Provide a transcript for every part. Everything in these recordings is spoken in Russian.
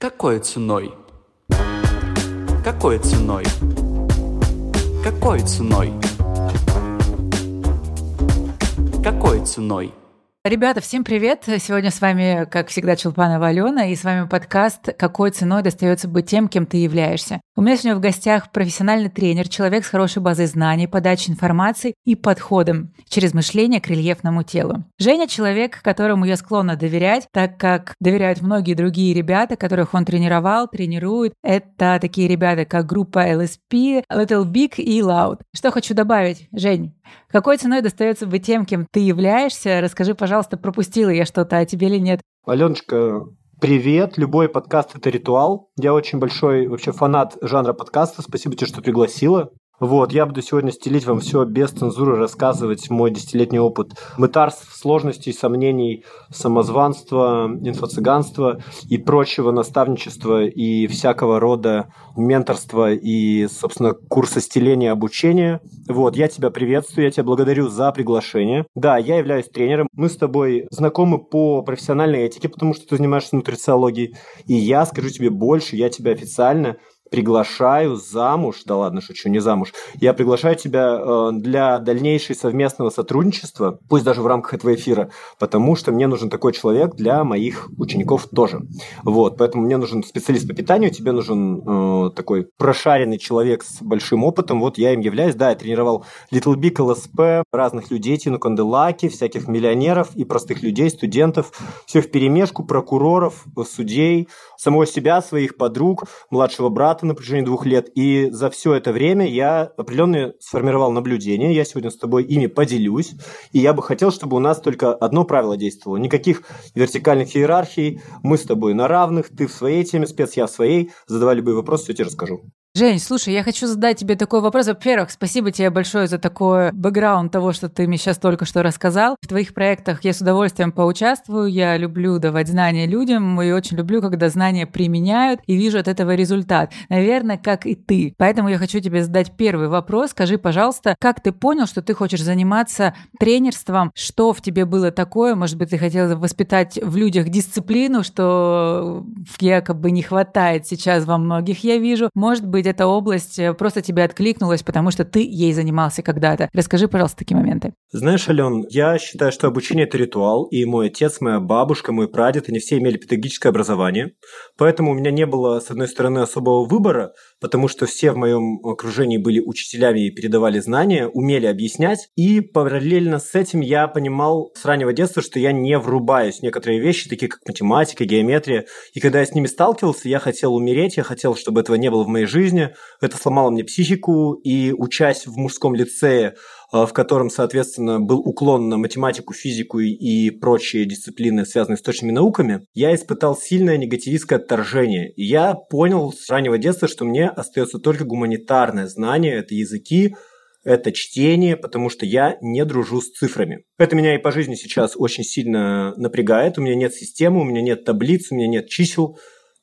Какой ценой? Какой ценой? Какой ценой? Какой ценой? Ребята, всем привет! Сегодня с вами, как всегда, Чулпанова Алена, и с вами подкаст «Какой ценой достается быть тем, кем ты являешься?». У меня сегодня в гостях профессиональный тренер, человек с хорошей базой знаний, подачей информации и подходом через мышление к рельефному телу. Женя – человек, которому я склонна доверять, так как доверяют многие другие ребята, которых он тренировал, тренирует. Это такие ребята, как группа LSP, Little Big и Loud. Что хочу добавить, Жень? Какой ценой достается быть тем, кем ты являешься? Расскажи, пожалуйста, пропустила я что-то, а тебе или нет? Аленочка, привет. Любой подкаст – это ритуал. Я очень большой вообще фанат жанра подкаста. Спасибо тебе, что пригласила. Вот, я буду сегодня стелить вам все без цензуры, рассказывать мой десятилетний опыт мытарств, сложностей, сомнений, самозванства, инфо-цыганства и прочего наставничества и всякого рода менторства и, собственно, курса стеления обучения. Вот, я тебя приветствую, я тебя благодарю за приглашение. Да, я являюсь тренером. Мы с тобой знакомы по профессиональной этике, потому что ты занимаешься нутрициологией. И я скажу тебе больше, я тебя официально приглашаю замуж, да ладно, шучу, не замуж, я приглашаю тебя э, для дальнейшего совместного сотрудничества, пусть даже в рамках этого эфира, потому что мне нужен такой человек для моих учеников тоже. Вот, поэтому мне нужен специалист по питанию, тебе нужен э, такой прошаренный человек с большим опытом, вот я им являюсь, да, я тренировал Little Big LSP, разных людей, Тину Канделаки, всяких миллионеров и простых людей, студентов, все в перемешку, прокуроров, судей, самого себя, своих подруг, младшего брата, брата на протяжении двух лет, и за все это время я определенные сформировал наблюдения, я сегодня с тобой ими поделюсь, и я бы хотел, чтобы у нас только одно правило действовало. Никаких вертикальных иерархий, мы с тобой на равных, ты в своей теме спец, я в своей, задавай любые вопросы, все тебе расскажу. Жень, слушай, я хочу задать тебе такой вопрос. Во-первых, спасибо тебе большое за такой бэкграунд того, что ты мне сейчас только что рассказал. В твоих проектах я с удовольствием поучаствую. Я люблю давать знания людям и очень люблю, когда знания применяют и вижу от этого результат. Наверное, как и ты. Поэтому я хочу тебе задать первый вопрос. Скажи, пожалуйста, как ты понял, что ты хочешь заниматься тренерством? Что в тебе было такое? Может быть, ты хотел воспитать в людях дисциплину, что якобы не хватает сейчас во многих, я вижу. Может быть, эта область э, просто тебе откликнулась, потому что ты ей занимался когда-то. Расскажи, пожалуйста, такие моменты. Знаешь, Ален, я считаю, что обучение – это ритуал, и мой отец, моя бабушка, мой прадед, они все имели педагогическое образование, поэтому у меня не было, с одной стороны, особого выбора, потому что все в моем окружении были учителями и передавали знания, умели объяснять, и параллельно с этим я понимал с раннего детства, что я не врубаюсь в некоторые вещи, такие как математика, геометрия, и когда я с ними сталкивался, я хотел умереть, я хотел, чтобы этого не было в моей жизни, это сломало мне психику, и учась в мужском лицее, в котором, соответственно, был уклон на математику, физику и прочие дисциплины, связанные с точными науками, я испытал сильное негативистское отторжение. И я понял с раннего детства, что мне остается только гуманитарное знание, это языки, это чтение, потому что я не дружу с цифрами. Это меня и по жизни сейчас очень сильно напрягает. У меня нет системы, у меня нет таблиц, у меня нет чисел,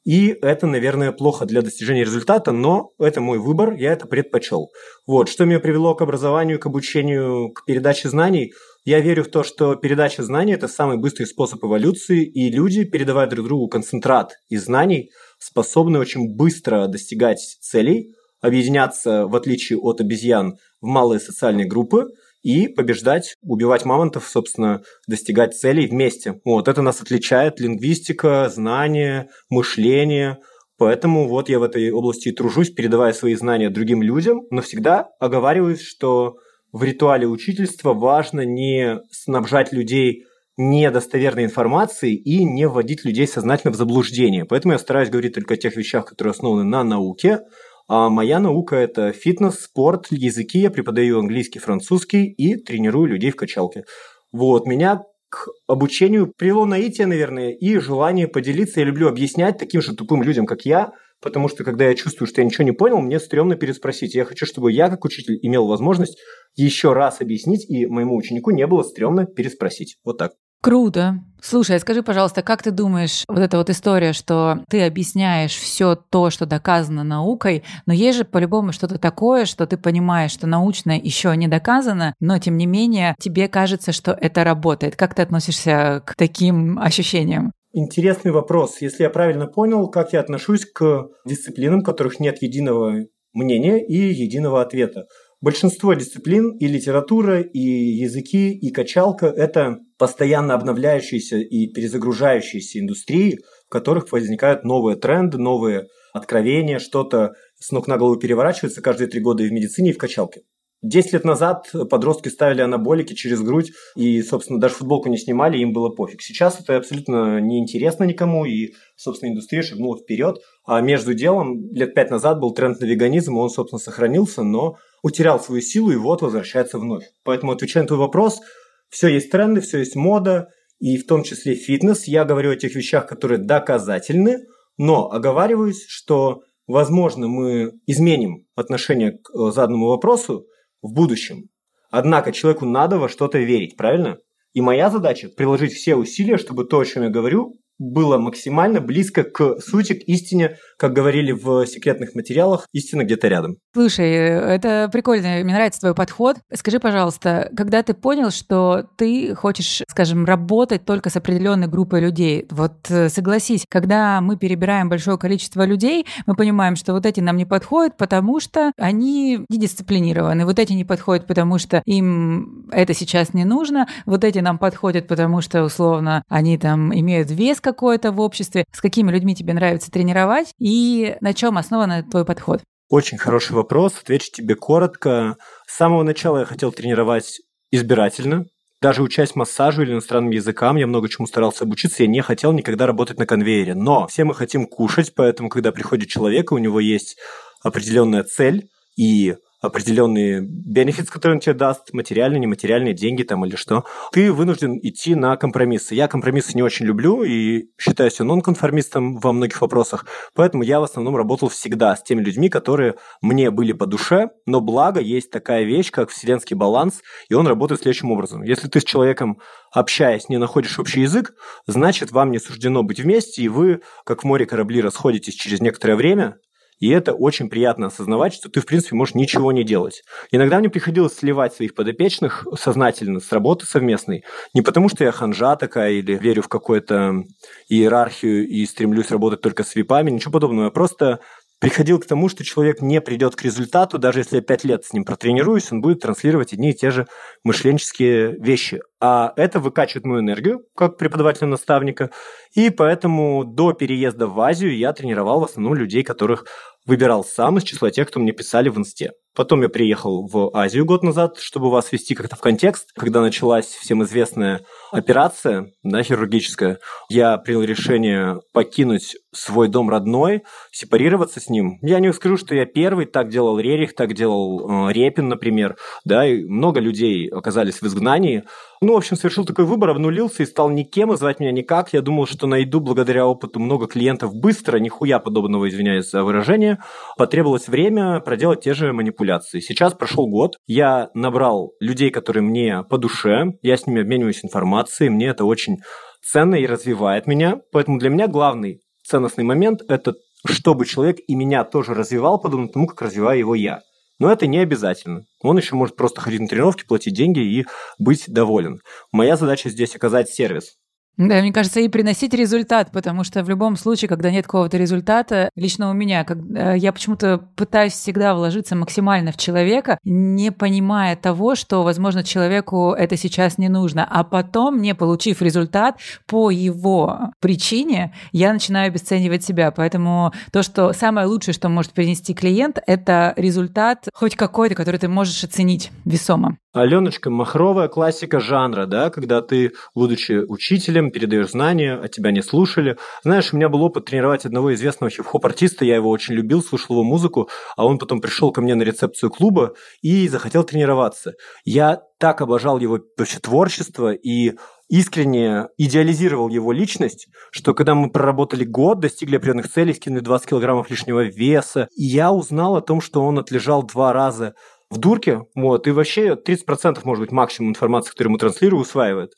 и это, наверное, плохо для достижения результата, но это мой выбор, я это предпочел. Вот, что меня привело к образованию, к обучению, к передаче знаний. Я верю в то, что передача знаний – это самый быстрый способ эволюции, и люди, передавая друг другу концентрат из знаний, способны очень быстро достигать целей, объединяться, в отличие от обезьян, в малые социальные группы – и побеждать, убивать мамонтов, собственно, достигать целей вместе. Вот это нас отличает лингвистика, знание, мышление. Поэтому вот я в этой области и тружусь, передавая свои знания другим людям, но всегда оговариваюсь, что в ритуале учительства важно не снабжать людей недостоверной информацией и не вводить людей сознательно в заблуждение. Поэтому я стараюсь говорить только о тех вещах, которые основаны на науке, а моя наука – это фитнес, спорт, языки. Я преподаю английский, французский и тренирую людей в качалке. Вот, меня к обучению привело наитие, наверное, и желание поделиться. Я люблю объяснять таким же тупым людям, как я, потому что когда я чувствую, что я ничего не понял, мне стрёмно переспросить. Я хочу, чтобы я, как учитель, имел возможность еще раз объяснить, и моему ученику не было стрёмно переспросить. Вот так. Круто. Слушай, скажи, пожалуйста, как ты думаешь, вот эта вот история, что ты объясняешь все то, что доказано наукой, но есть же по-любому что-то такое, что ты понимаешь, что научно еще не доказано, но тем не менее тебе кажется, что это работает. Как ты относишься к таким ощущениям? Интересный вопрос. Если я правильно понял, как я отношусь к дисциплинам, в которых нет единого мнения и единого ответа. Большинство дисциплин и литература, и языки, и качалка – это постоянно обновляющиеся и перезагружающиеся индустрии, в которых возникают новые тренды, новые откровения, что-то с ног на голову переворачивается каждые три года и в медицине, и в качалке. Десять лет назад подростки ставили анаболики через грудь и, собственно, даже футболку не снимали, им было пофиг. Сейчас это абсолютно неинтересно никому, и, собственно, индустрия шагнула вперед. А между делом лет пять назад был тренд на веганизм, он, собственно, сохранился, но утерял свою силу и вот возвращается вновь. Поэтому, отвечая на твой вопрос, все есть тренды, все есть мода, и в том числе фитнес. Я говорю о тех вещах, которые доказательны, но оговариваюсь, что, возможно, мы изменим отношение к э, заданному вопросу, в будущем. Однако человеку надо во что-то верить, правильно? И моя задача – приложить все усилия, чтобы то, о чем я говорю, было максимально близко к сути, к истине, как говорили в секретных материалах, истина где-то рядом. Слушай, это прикольно, мне нравится твой подход. Скажи, пожалуйста, когда ты понял, что ты хочешь, скажем, работать только с определенной группой людей, вот э, согласись, когда мы перебираем большое количество людей, мы понимаем, что вот эти нам не подходят, потому что они недисциплинированы, вот эти не подходят, потому что им это сейчас не нужно, вот эти нам подходят, потому что, условно, они там имеют вес какой-то в обществе, с какими людьми тебе нравится тренировать и на чем основан твой подход? Очень хороший вопрос. Отвечу тебе коротко. С самого начала я хотел тренировать избирательно. Даже учась массажу или иностранным языкам, я много чему старался обучиться, я не хотел никогда работать на конвейере. Но все мы хотим кушать, поэтому, когда приходит человек, у него есть определенная цель, и определенные бенефиты, которые он тебе даст, материальные, нематериальные, деньги там или что, ты вынужден идти на компромиссы. Я компромиссы не очень люблю и считаю себя нонконформистом во многих вопросах, поэтому я в основном работал всегда с теми людьми, которые мне были по душе, но благо есть такая вещь, как вселенский баланс, и он работает следующим образом. Если ты с человеком общаясь, не находишь общий язык, значит, вам не суждено быть вместе, и вы, как в море корабли, расходитесь через некоторое время, и это очень приятно осознавать, что ты, в принципе, можешь ничего не делать. Иногда мне приходилось сливать своих подопечных сознательно с работы совместной. Не потому, что я ханжа такая или верю в какую-то иерархию и стремлюсь работать только с випами, ничего подобного. Я просто приходил к тому, что человек не придет к результату, даже если я пять лет с ним протренируюсь, он будет транслировать одни и те же мышленческие вещи. А это выкачивает мою энергию, как преподавателя-наставника, и поэтому до переезда в Азию я тренировал в основном людей, которых выбирал сам из числа тех, кто мне писали в инсте. Потом я приехал в Азию год назад, чтобы вас ввести как-то в контекст. Когда началась всем известная операция, да, хирургическая, я принял решение покинуть свой дом родной, сепарироваться с ним. Я не скажу, что я первый, так делал Рерих, так делал э, Репин, например, да, и много людей оказались в изгнании. Ну, в общем, совершил такой выбор, обнулился и стал никем, и звать меня никак. Я думал, что найду благодаря опыту много клиентов быстро, нихуя подобного, извиняюсь за выражение. Потребовалось время проделать те же манипуляции. Сейчас прошел год, я набрал людей, которые мне по душе, я с ними обмениваюсь информацией, мне это очень ценно и развивает меня. Поэтому для меня главный ценностный момент – это чтобы человек и меня тоже развивал, подобно тому, как развиваю его я. Но это не обязательно. Он еще может просто ходить на тренировки, платить деньги и быть доволен. Моя задача здесь оказать сервис. Да, мне кажется, и приносить результат, потому что в любом случае, когда нет какого-то результата, лично у меня, когда я почему-то пытаюсь всегда вложиться максимально в человека, не понимая того, что, возможно, человеку это сейчас не нужно, а потом, не получив результат по его причине, я начинаю обесценивать себя. Поэтому то, что самое лучшее, что может принести клиент, это результат хоть какой-то, который ты можешь оценить весомо. Аленочка, махровая классика жанра, да, когда ты, будучи учителем, передаешь знания, а тебя не слушали. Знаешь, у меня был опыт тренировать одного известного хип-хоп-артиста, я его очень любил, слушал его музыку, а он потом пришел ко мне на рецепцию клуба и захотел тренироваться. Я так обожал его вообще творчество и искренне идеализировал его личность, что когда мы проработали год, достигли определенных целей, скинули 20 килограммов лишнего веса, я узнал о том, что он отлежал два раза в дурке, вот, и вообще 30% может быть максимум информации, которую ему транслирую, усваивает.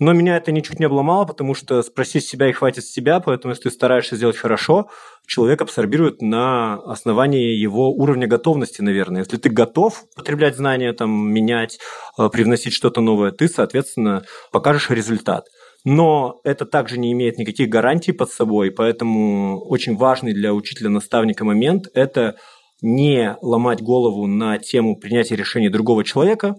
Но меня это ничуть не обломало, потому что спросить себя и хватит себя, поэтому если ты стараешься сделать хорошо, человек абсорбирует на основании его уровня готовности, наверное. Если ты готов потреблять знания, там, менять, э, привносить что-то новое, ты, соответственно, покажешь результат. но это также не имеет никаких гарантий под собой, поэтому очень важный для учителя-наставника момент – это не ломать голову на тему принятия решений другого человека,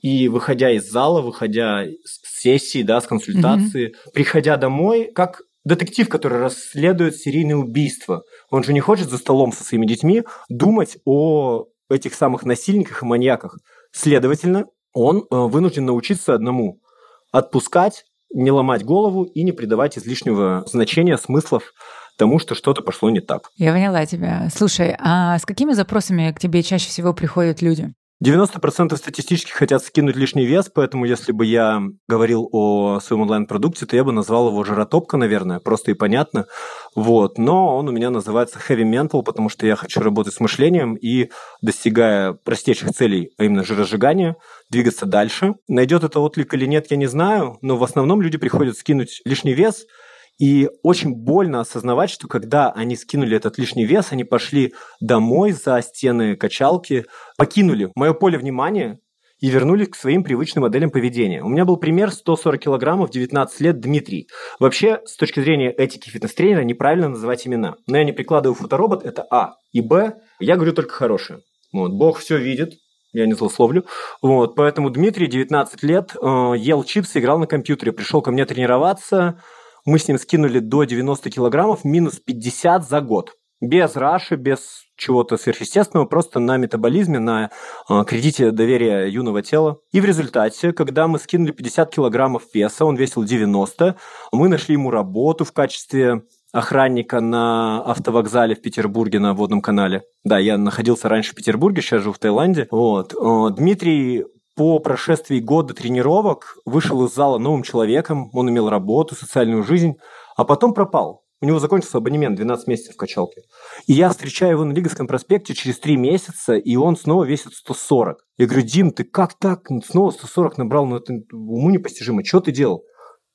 и выходя из зала, выходя с сессии, да, с консультации, mm-hmm. приходя домой, как детектив, который расследует серийные убийства. Он же не хочет за столом со своими детьми думать о этих самых насильниках и маньяках. Следовательно, он э, вынужден научиться одному – отпускать, не ломать голову и не придавать излишнего значения, смыслов тому, что что-то пошло не так. Я поняла тебя. Слушай, а с какими запросами к тебе чаще всего приходят люди? 90% статистически хотят скинуть лишний вес, поэтому если бы я говорил о своем онлайн-продукте, то я бы назвал его жиротопка, наверное, просто и понятно. Вот. Но он у меня называется heavy mental, потому что я хочу работать с мышлением и, достигая простейших целей, а именно жиросжигания, двигаться дальше. Найдет это отклик или нет, я не знаю, но в основном люди приходят скинуть лишний вес – и очень больно осознавать, что когда они скинули этот лишний вес, они пошли домой за стены качалки, покинули мое поле внимания и вернулись к своим привычным моделям поведения. У меня был пример 140 килограммов, 19 лет, Дмитрий. Вообще, с точки зрения этики фитнес-тренера, неправильно называть имена. Но я не прикладываю фоторобот, это А. И Б, я говорю только хорошее. Вот, Бог все видит, я не злословлю. Вот, поэтому Дмитрий, 19 лет, э, ел чипсы, играл на компьютере, пришел ко мне тренироваться, мы с ним скинули до 90 килограммов, минус 50 за год. Без раши, без чего-то сверхъестественного, просто на метаболизме, на э, кредите доверия юного тела. И в результате, когда мы скинули 50 килограммов веса, он весил 90, мы нашли ему работу в качестве охранника на автовокзале в Петербурге на водном канале. Да, я находился раньше в Петербурге, сейчас живу в Таиланде. Вот. Э, Дмитрий по прошествии года тренировок вышел из зала новым человеком, он имел работу, социальную жизнь, а потом пропал. У него закончился абонемент 12 месяцев в качалке. И я встречаю его на Лиговском проспекте через 3 месяца, и он снова весит 140. Я говорю, Дим, ты как так? Снова 140 набрал, ну это уму непостижимо. Что ты делал?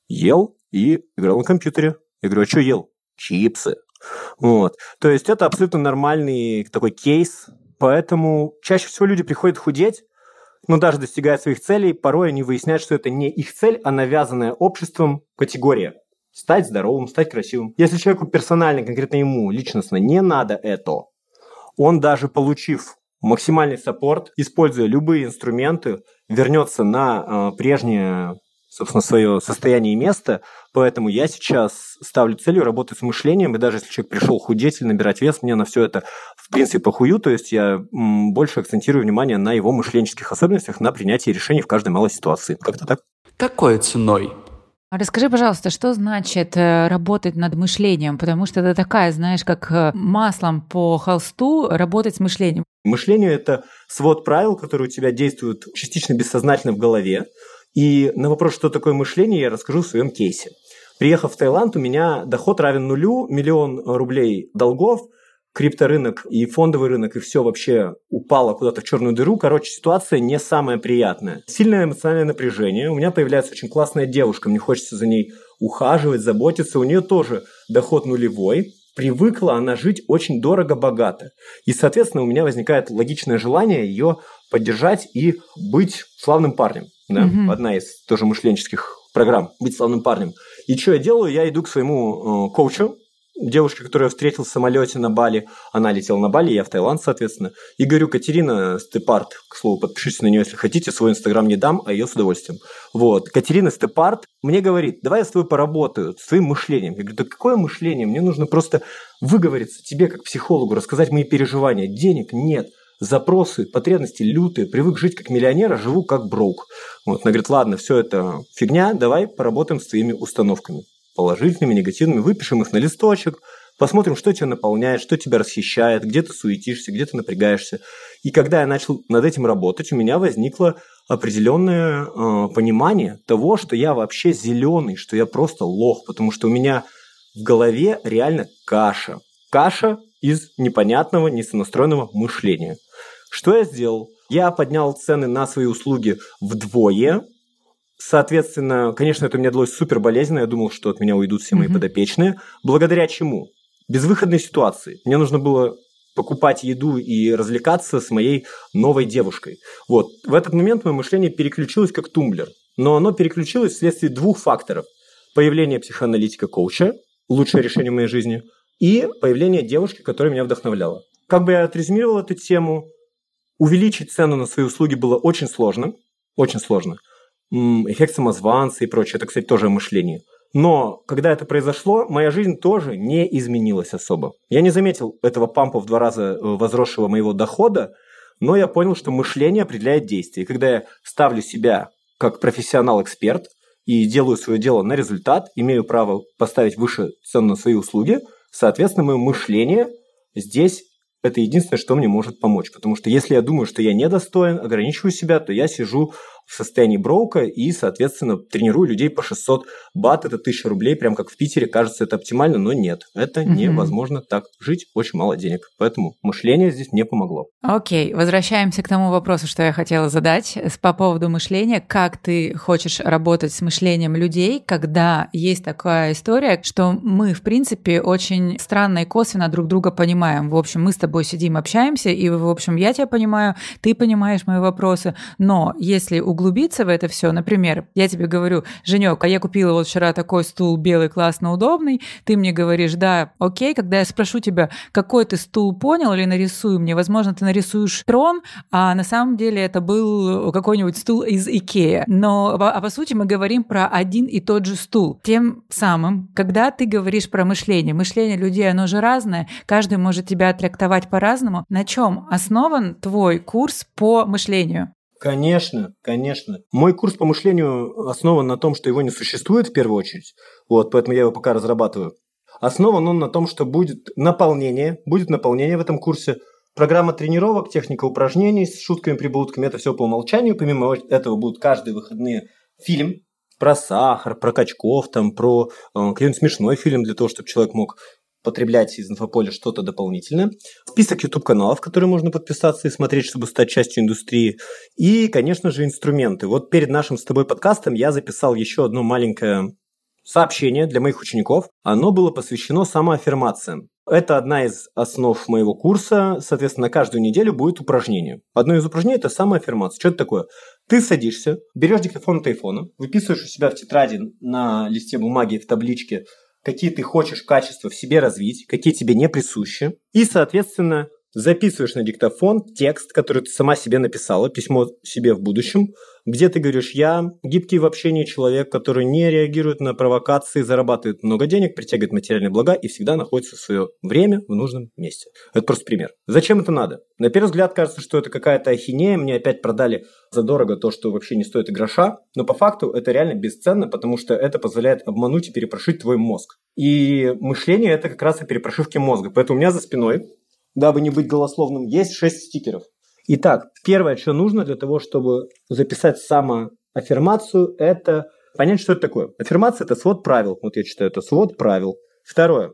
Ел и играл на компьютере. Я говорю, а что ел? Чипсы. Вот. То есть это абсолютно нормальный такой кейс, поэтому чаще всего люди приходят худеть, но даже достигая своих целей, порой они выясняют, что это не их цель, а навязанная обществом категория. Стать здоровым, стать красивым. Если человеку персонально, конкретно ему, личностно не надо это, он даже получив максимальный саппорт, используя любые инструменты, вернется на э, прежнее собственно, свое состояние и место. Поэтому я сейчас ставлю целью работать с мышлением, и даже если человек пришел худеть или набирать вес, мне на все это, в принципе, похую, то есть я больше акцентирую внимание на его мышленческих особенностях, на принятии решений в каждой малой ситуации. Как-то так. Какой ценой? А расскажи, пожалуйста, что значит э, работать над мышлением? Потому что это такая, знаешь, как э, маслом по холсту работать с мышлением. Мышление – это свод правил, которые у тебя действуют частично бессознательно в голове, и на вопрос, что такое мышление, я расскажу в своем кейсе. Приехав в Таиланд, у меня доход равен нулю, миллион рублей долгов, крипторынок и фондовый рынок, и все вообще упало куда-то в черную дыру. Короче, ситуация не самая приятная. Сильное эмоциональное напряжение. У меня появляется очень классная девушка, мне хочется за ней ухаживать, заботиться. У нее тоже доход нулевой. Привыкла она жить очень дорого-богато. И, соответственно, у меня возникает логичное желание ее поддержать и быть славным парнем да, угу. одна из тоже мышленческих программ «Быть славным парнем». И что я делаю? Я иду к своему э, коучу, девушке, которую я встретил в самолете на Бали, она летела на Бали, я в Таиланд, соответственно, и говорю, Катерина Степарт, к слову, подпишитесь на нее, если хотите, свой инстаграм не дам, а ее с удовольствием. Вот, Катерина Степарт мне говорит, давай я с тобой поработаю, с твоим мышлением. Я говорю, да какое мышление? Мне нужно просто выговориться тебе, как психологу, рассказать мои переживания. Денег нет – запросы, потребности лютые, привык жить как миллионер, а живу как броук. Вот, она говорит, ладно, все это фигня, давай поработаем с твоими установками. Положительными, негативными, выпишем их на листочек, посмотрим, что тебя наполняет, что тебя расхищает, где ты суетишься, где ты напрягаешься. И когда я начал над этим работать, у меня возникло определенное э, понимание того, что я вообще зеленый, что я просто лох, потому что у меня в голове реально каша. Каша из непонятного, несонастроенного мышления. Что я сделал? Я поднял цены на свои услуги вдвое. Соответственно, конечно, это у меня длилось супер болезненно. Я думал, что от меня уйдут все мои mm-hmm. подопечные. Благодаря чему? Безвыходной ситуации. Мне нужно было покупать еду и развлекаться с моей новой девушкой. Вот. В этот момент мое мышление переключилось как тумблер. Но оно переключилось вследствие двух факторов. появление психоаналитика-коуча, лучшее решение в моей жизни, и появление девушки, которая меня вдохновляла. Как бы я отрезюмировал эту тему, увеличить цену на свои услуги было очень сложно, очень сложно. Эффект самозванца и прочее, это, кстати, тоже о мышлении. Но когда это произошло, моя жизнь тоже не изменилась особо. Я не заметил этого пампа в два раза э, возросшего моего дохода, но я понял, что мышление определяет действие. И когда я ставлю себя как профессионал-эксперт и делаю свое дело на результат, имею право поставить выше цену на свои услуги, соответственно, мое мышление здесь это единственное, что мне может помочь. Потому что если я думаю, что я недостоин, ограничиваю себя, то я сижу в состоянии броука и, соответственно, тренирую людей по 600 бат, это 1000 рублей, прям как в Питере, кажется, это оптимально, но нет, это mm-hmm. невозможно так жить, очень мало денег, поэтому мышление здесь не помогло. Окей, okay. возвращаемся к тому вопросу, что я хотела задать по поводу мышления. Как ты хочешь работать с мышлением людей, когда есть такая история, что мы, в принципе, очень странно и косвенно друг друга понимаем. В общем, мы с тобой сидим, общаемся, и, в общем, я тебя понимаю, ты понимаешь мои вопросы, но если углубиться углубиться в это все, например, я тебе говорю, Женек, а я купила вот вчера такой стул белый, классно удобный, ты мне говоришь, да, окей, когда я спрошу тебя, какой ты стул понял или нарисую мне, возможно, ты нарисуешь трон, а на самом деле это был какой-нибудь стул из Икея. Но, а по сути мы говорим про один и тот же стул. Тем самым, когда ты говоришь про мышление, мышление людей, оно же разное, каждый может тебя трактовать по-разному. На чем основан твой курс по мышлению? Конечно, конечно. Мой курс по мышлению основан на том, что его не существует в первую очередь. Вот, поэтому я его пока разрабатываю. Основан он на том, что будет наполнение, будет наполнение в этом курсе. Программа тренировок, техника упражнений с шутками, прибаутками – это все по умолчанию. Помимо этого будут каждые выходные фильм про сахар, про качков, там, про э, какой-нибудь смешной фильм для того, чтобы человек мог потреблять из инфополя что-то дополнительное. Список YouTube-каналов, которые можно подписаться и смотреть, чтобы стать частью индустрии. И, конечно же, инструменты. Вот перед нашим с тобой подкастом я записал еще одно маленькое сообщение для моих учеников. Оно было посвящено самоаффирмациям. Это одна из основ моего курса. Соответственно, каждую неделю будет упражнение. Одно из упражнений – это самоаффирмация. Что это такое? Ты садишься, берешь диктофон от айфона, выписываешь у себя в тетради на листе бумаги в табличке – какие ты хочешь качества в себе развить, какие тебе не присущи. И, соответственно, записываешь на диктофон текст, который ты сама себе написала, письмо себе в будущем, где ты говоришь, я гибкий в общении человек, который не реагирует на провокации, зарабатывает много денег, притягивает материальные блага и всегда находится в свое время в нужном месте. Это просто пример. Зачем это надо? На первый взгляд кажется, что это какая-то ахинея, мне опять продали задорого то, что вообще не стоит и гроша, но по факту это реально бесценно, потому что это позволяет обмануть и перепрошить твой мозг. И мышление – это как раз о перепрошивке мозга. Поэтому у меня за спиной дабы не быть голословным, есть 6 стикеров. Итак, первое, что нужно для того, чтобы записать самоаффирмацию, это понять, что это такое. Аффирмация – это свод правил. Вот я читаю, это свод правил. Второе.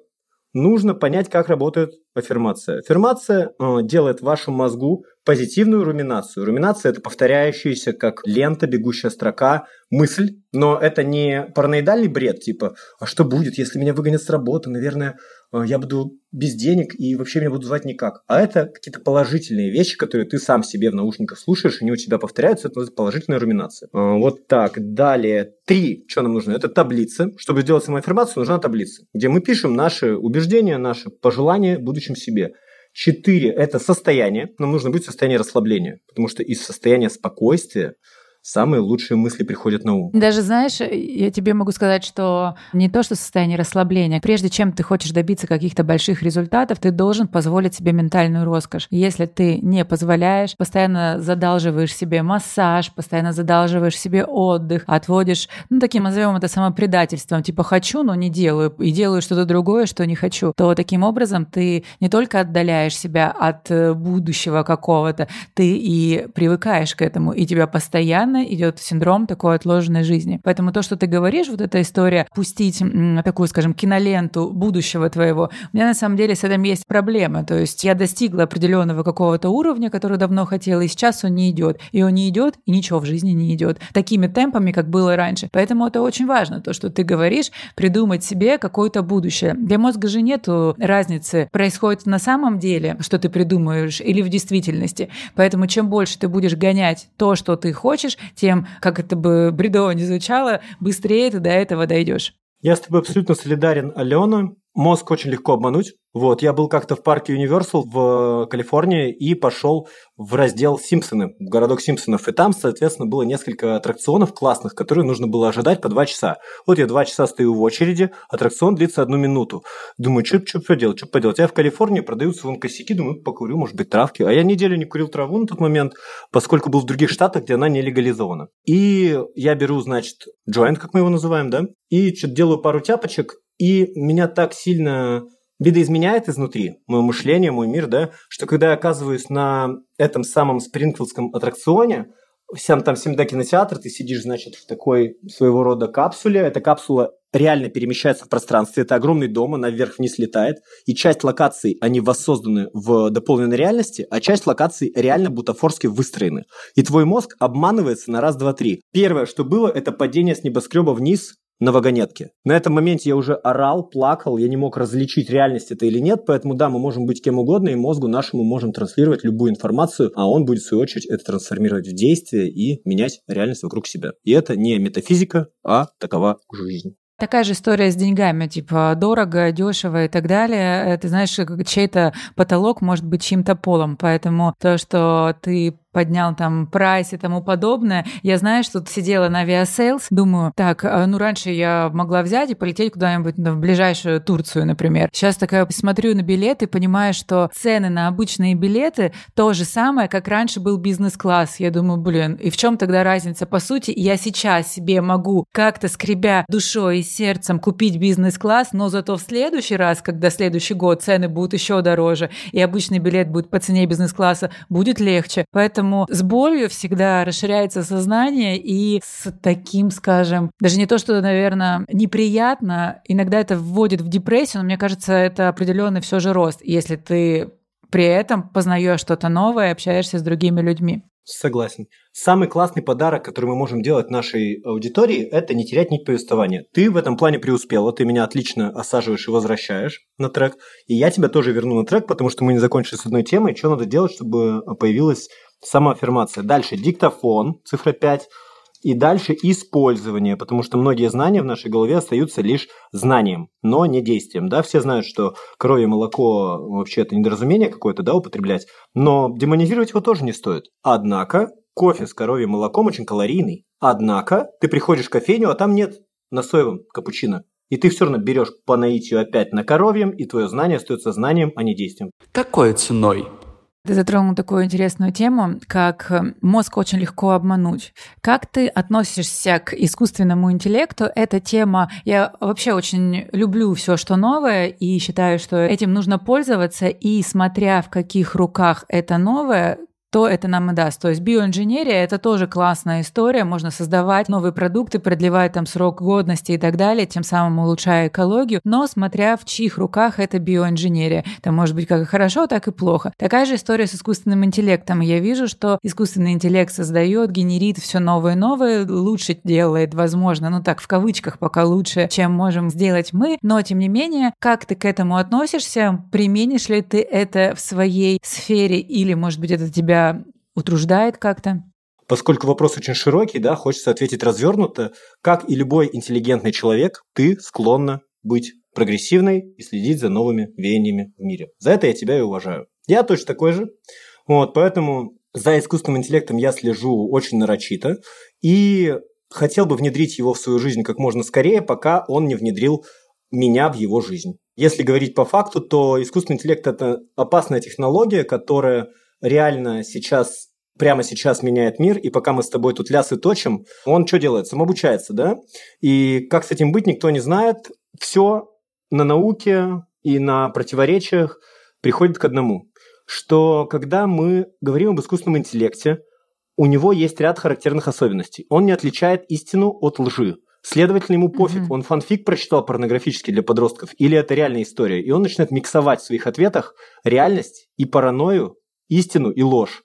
Нужно понять, как работает аффирмация. Аффирмация э, делает в вашем мозгу позитивную руминацию. Руминация – это повторяющаяся, как лента, бегущая строка, мысль, но это не параноидальный бред, типа, а что будет, если меня выгонят с работы, наверное, я буду без денег и вообще меня будут звать никак. А это какие-то положительные вещи, которые ты сам себе в наушниках слушаешь, они у тебя повторяются, это положительная руминация. Э, вот так, далее. Три, что нам нужно? Это таблица. Чтобы сделать самоинформацию, нужна таблица, где мы пишем наши убеждения, наши пожелания будущем себе. Четыре – это состояние. Нам нужно быть в состоянии расслабления, потому что из состояния спокойствия самые лучшие мысли приходят на ум. Даже знаешь, я тебе могу сказать, что не то, что состояние расслабления. Прежде чем ты хочешь добиться каких-то больших результатов, ты должен позволить себе ментальную роскошь. Если ты не позволяешь, постоянно задалживаешь себе массаж, постоянно задалживаешь себе отдых, отводишь, ну, таким назовем это самопредательством, типа хочу, но не делаю, и делаю что-то другое, что не хочу, то таким образом ты не только отдаляешь себя от э, будущего какого-то, ты и привыкаешь к этому, и тебя постоянно постоянно идет синдром такой отложенной жизни. Поэтому то, что ты говоришь, вот эта история пустить такую, скажем, киноленту будущего твоего, у меня на самом деле с этим есть проблема. То есть я достигла определенного какого-то уровня, который давно хотела, и сейчас он не идет. И он не идет, и ничего в жизни не идет. Такими темпами, как было раньше. Поэтому это очень важно, то, что ты говоришь, придумать себе какое-то будущее. Для мозга же нет разницы, происходит на самом деле, что ты придумаешь, или в действительности. Поэтому чем больше ты будешь гонять то, что ты хочешь, тем, как это бы бредово не звучало, быстрее ты до этого дойдешь. Я с тобой абсолютно солидарен, Алена. Мозг очень легко обмануть. Вот, я был как-то в парке Universal в Калифорнии и пошел в раздел Симпсоны, в городок Симпсонов. И там, соответственно, было несколько аттракционов классных, которые нужно было ожидать по два часа. Вот я два часа стою в очереди, аттракцион длится одну минуту. Думаю, что что поделать, что поделать. Я в Калифорнии продаются вон косяки, думаю, покурю, может быть, травки. А я неделю не курил траву на тот момент, поскольку был в других штатах, где она не легализована. И я беру, значит, джойнт, как мы его называем, да, и что-то делаю пару тяпочек, и меня так сильно видоизменяет изнутри мое мышление, мой мир, да, что когда я оказываюсь на этом самом Спрингфилдском аттракционе, сам там всегда кинотеатр, ты сидишь, значит, в такой своего рода капсуле. Эта капсула реально перемещается в пространстве. Это огромный дом, она вверх-вниз летает. И часть локаций, они воссозданы в дополненной реальности, а часть локаций реально бутафорски выстроены. И твой мозг обманывается на раз, два, три. Первое, что было, это падение с небоскреба вниз на вагонетке. На этом моменте я уже орал, плакал, я не мог различить, реальность это или нет, поэтому да, мы можем быть кем угодно, и мозгу нашему можем транслировать любую информацию, а он будет в свою очередь это трансформировать в действие и менять реальность вокруг себя. И это не метафизика, а такова жизнь. Такая же история с деньгами, типа дорого, дешево и так далее. Ты знаешь, чей-то потолок может быть чьим-то полом, поэтому то, что ты поднял там прайс и тому подобное. Я, знаю, что сидела на Aviasales, думаю, так, а, ну раньше я могла взять и полететь куда-нибудь в ближайшую Турцию, например. Сейчас такая смотрю на билеты, понимаю, что цены на обычные билеты то же самое, как раньше был бизнес-класс. Я думаю, блин, и в чем тогда разница? По сути, я сейчас себе могу как-то скребя душой и сердцем купить бизнес-класс, но зато в следующий раз, когда следующий год цены будут еще дороже, и обычный билет будет по цене бизнес-класса, будет легче. Поэтому Поэтому с болью всегда расширяется сознание, и с таким, скажем, даже не то, что, наверное, неприятно, иногда это вводит в депрессию, но мне кажется, это определенный все же рост, если ты при этом познаешь что-то новое, общаешься с другими людьми. Согласен. Самый классный подарок, который мы можем делать нашей аудитории, это не терять нить повествования. Ты в этом плане преуспела, ты меня отлично осаживаешь и возвращаешь на трек, и я тебя тоже верну на трек, потому что мы не закончили с одной темой. Что надо делать, чтобы появилась Самоаффирмация. Дальше диктофон, цифра 5. И дальше использование, потому что многие знания в нашей голове остаются лишь знанием, но не действием. Да? Все знают, что коровье молоко вообще это недоразумение какое-то да, употреблять, но демонизировать его тоже не стоит. Однако кофе с коровьим молоком очень калорийный. Однако ты приходишь в кофейню, а там нет на соевом капучино. И ты все равно берешь по наитию опять на коровьем, и твое знание остается знанием, а не действием. Какой ценой? Ты затронул такую интересную тему, как э, мозг очень легко обмануть. Как ты относишься к искусственному интеллекту? Эта тема, я вообще очень люблю все, что новое, и считаю, что этим нужно пользоваться, и смотря в каких руках это новое, то это нам и даст. То есть биоинженерия – это тоже классная история. Можно создавать новые продукты, продлевать там срок годности и так далее, тем самым улучшая экологию. Но смотря в чьих руках это биоинженерия. Это может быть как и хорошо, так и плохо. Такая же история с искусственным интеллектом. Я вижу, что искусственный интеллект создает, генерит все новое и новое, лучше делает, возможно, ну так, в кавычках пока лучше, чем можем сделать мы. Но, тем не менее, как ты к этому относишься? Применишь ли ты это в своей сфере или, может быть, это тебя утруждает как-то? Поскольку вопрос очень широкий, да, хочется ответить развернуто. Как и любой интеллигентный человек, ты склонна быть прогрессивной и следить за новыми веяниями в мире. За это я тебя и уважаю. Я точно такой же. Вот, поэтому за искусственным интеллектом я слежу очень нарочито и хотел бы внедрить его в свою жизнь как можно скорее, пока он не внедрил меня в его жизнь. Если говорить по факту, то искусственный интеллект – это опасная технология, которая реально сейчас прямо сейчас меняет мир, и пока мы с тобой тут лясы точим, он что делает? Самообучается, да? И как с этим быть, никто не знает. Все на науке и на противоречиях приходит к одному, что когда мы говорим об искусственном интеллекте, у него есть ряд характерных особенностей. Он не отличает истину от лжи. Следовательно, ему пофиг, mm-hmm. он фанфик прочитал порнографический для подростков, или это реальная история. И он начинает миксовать в своих ответах реальность и паранойю истину и ложь.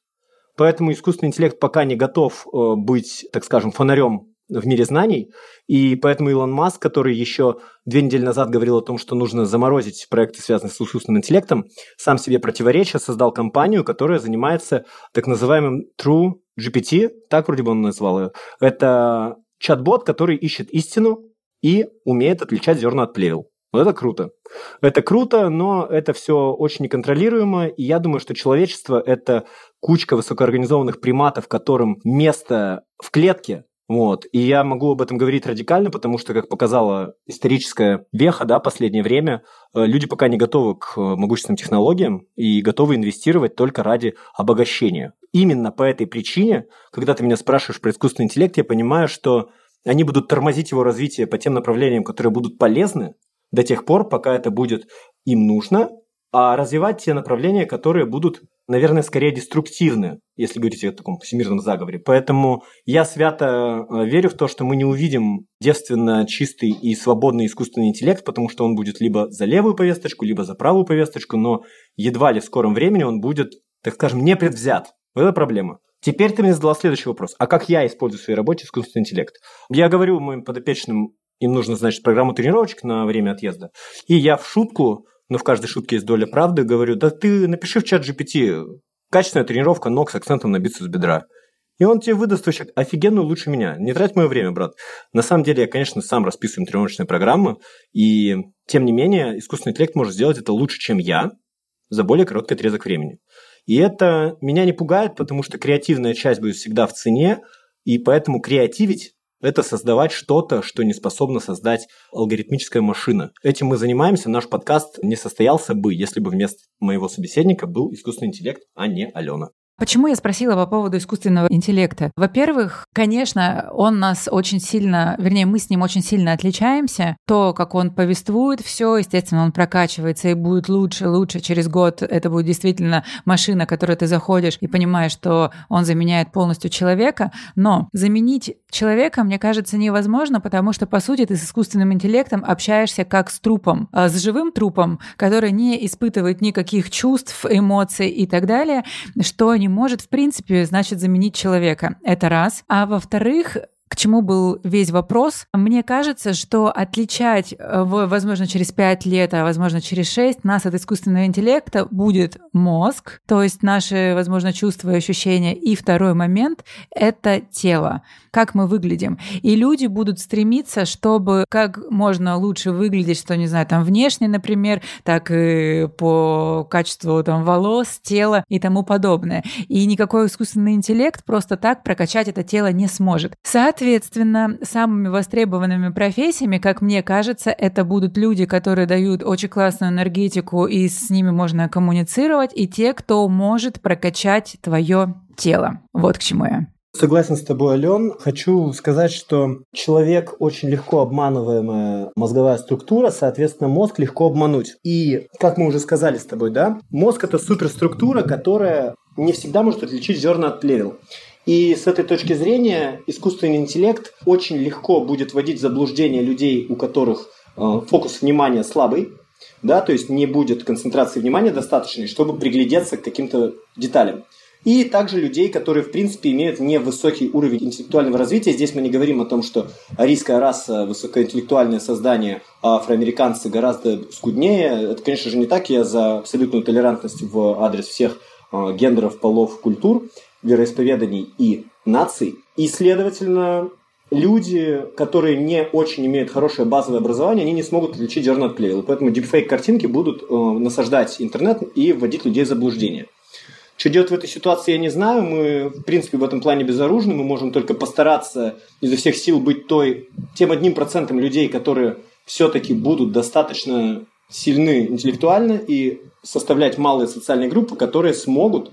Поэтому искусственный интеллект пока не готов э, быть, так скажем, фонарем в мире знаний, и поэтому Илон Маск, который еще две недели назад говорил о том, что нужно заморозить проекты, связанные с искусственным интеллектом, сам себе противоречия создал компанию, которая занимается так называемым True GPT, так вроде бы он назвал ее. Это чат-бот, который ищет истину и умеет отличать зерна от плевел. Вот это круто. Это круто, но это все очень неконтролируемо, и я думаю, что человечество – это кучка высокоорганизованных приматов, которым место в клетке, вот. И я могу об этом говорить радикально, потому что, как показала историческая веха, да, последнее время, э, люди пока не готовы к могущественным технологиям и готовы инвестировать только ради обогащения. Именно по этой причине, когда ты меня спрашиваешь про искусственный интеллект, я понимаю, что они будут тормозить его развитие по тем направлениям, которые будут полезны, до тех пор, пока это будет им нужно, а развивать те направления, которые будут, наверное, скорее деструктивны, если говорить о таком всемирном заговоре. Поэтому я свято э, верю в то, что мы не увидим девственно чистый и свободный искусственный интеллект, потому что он будет либо за левую повесточку, либо за правую повесточку, но едва ли в скором времени он будет, так скажем, не предвзят. Вот это проблема. Теперь ты мне задала следующий вопрос. А как я использую в своей работе искусственный интеллект? Я говорю моим подопечным, им нужно, значит, программу тренировочек на время отъезда. И я в шутку но в каждой шутке есть доля правды, говорю, да ты напиши в чат GPT, качественная тренировка ног с акцентом на бицепс бедра. И он тебе выдаст вообще офигенную лучше меня. Не трать мое время, брат. На самом деле, я, конечно, сам расписываю тренировочные программы, и тем не менее, искусственный интеллект может сделать это лучше, чем я, за более короткий отрезок времени. И это меня не пугает, потому что креативная часть будет всегда в цене, и поэтому креативить это создавать что-то, что не способно создать алгоритмическая машина. Этим мы занимаемся. Наш подкаст не состоялся бы, если бы вместо моего собеседника был искусственный интеллект, а не Алена. Почему я спросила по поводу искусственного интеллекта? Во-первых, конечно, он нас очень сильно, вернее, мы с ним очень сильно отличаемся. То, как он повествует все, естественно, он прокачивается и будет лучше, лучше. Через год это будет действительно машина, которой ты заходишь и понимаешь, что он заменяет полностью человека. Но заменить человека, мне кажется, невозможно, потому что, по сути, ты с искусственным интеллектом общаешься как с трупом, а с живым трупом, который не испытывает никаких чувств, эмоций и так далее, что не может, в принципе, значит, заменить человека. Это раз. А во-вторых, к чему был весь вопрос. Мне кажется, что отличать, э, возможно, через 5 лет, а возможно, через 6 нас от искусственного интеллекта будет мозг, то есть наши, возможно, чувства и ощущения. И второй момент — это тело, как мы выглядим. И люди будут стремиться, чтобы как можно лучше выглядеть, что, не знаю, там внешне, например, так и по качеству там волос, тела и тому подобное. И никакой искусственный интеллект просто так прокачать это тело не сможет. Соответственно, Соответственно, самыми востребованными профессиями, как мне кажется, это будут люди, которые дают очень классную энергетику, и с ними можно коммуницировать, и те, кто может прокачать твое тело. Вот к чему я. Согласен с тобой, Ален. Хочу сказать, что человек очень легко обманываемая мозговая структура, соответственно, мозг легко обмануть. И, как мы уже сказали с тобой, да, мозг – это суперструктура, которая не всегда может отличить зерна от плевел. И с этой точки зрения искусственный интеллект очень легко будет вводить в заблуждение людей, у которых э, фокус внимания слабый, да, то есть не будет концентрации внимания достаточной, чтобы приглядеться к каким-то деталям. И также людей, которые, в принципе, имеют невысокий уровень интеллектуального развития. Здесь мы не говорим о том, что арийская раса – высокоинтеллектуальное создание, а афроамериканцы гораздо скуднее. Это, конечно же, не так. Я за абсолютную толерантность в адрес всех э, гендеров, полов, культур вероисповеданий и наций. И, следовательно, люди, которые не очень имеют хорошее базовое образование, они не смогут отличить зерна от плевел. Поэтому дипфейк-картинки будут э, насаждать интернет и вводить людей в заблуждение. Что делать в этой ситуации, я не знаю. Мы, в принципе, в этом плане безоружны. Мы можем только постараться изо всех сил быть той, тем одним процентом людей, которые все-таки будут достаточно сильны интеллектуально и составлять малые социальные группы, которые смогут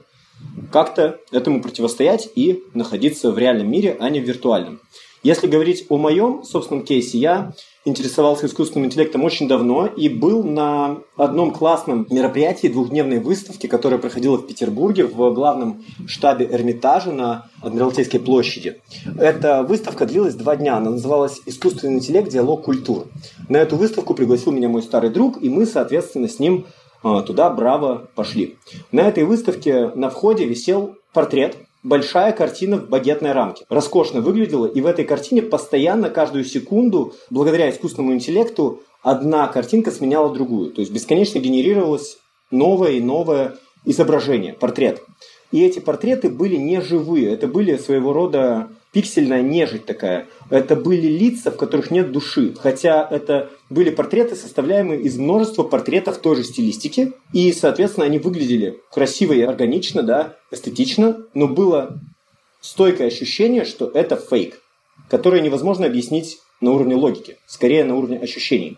как-то этому противостоять и находиться в реальном мире, а не в виртуальном. Если говорить о моем собственном кейсе, я интересовался искусственным интеллектом очень давно и был на одном классном мероприятии двухдневной выставки, которая проходила в Петербурге в главном штабе Эрмитажа на Адмиралтейской площади. Эта выставка длилась два дня, она называлась «Искусственный интеллект. Диалог культур». На эту выставку пригласил меня мой старый друг, и мы, соответственно, с ним туда браво пошли. На этой выставке на входе висел портрет, большая картина в багетной рамке. Роскошно выглядела, и в этой картине постоянно, каждую секунду, благодаря искусственному интеллекту, одна картинка сменяла другую. То есть бесконечно генерировалось новое и новое изображение, портрет. И эти портреты были не живые, это были своего рода пиксельная нежить такая. Это были лица, в которых нет души. Хотя это были портреты, составляемые из множества портретов той же стилистики. И, соответственно, они выглядели красиво и органично, да, эстетично. Но было стойкое ощущение, что это фейк, которое невозможно объяснить на уровне логики, скорее на уровне ощущений.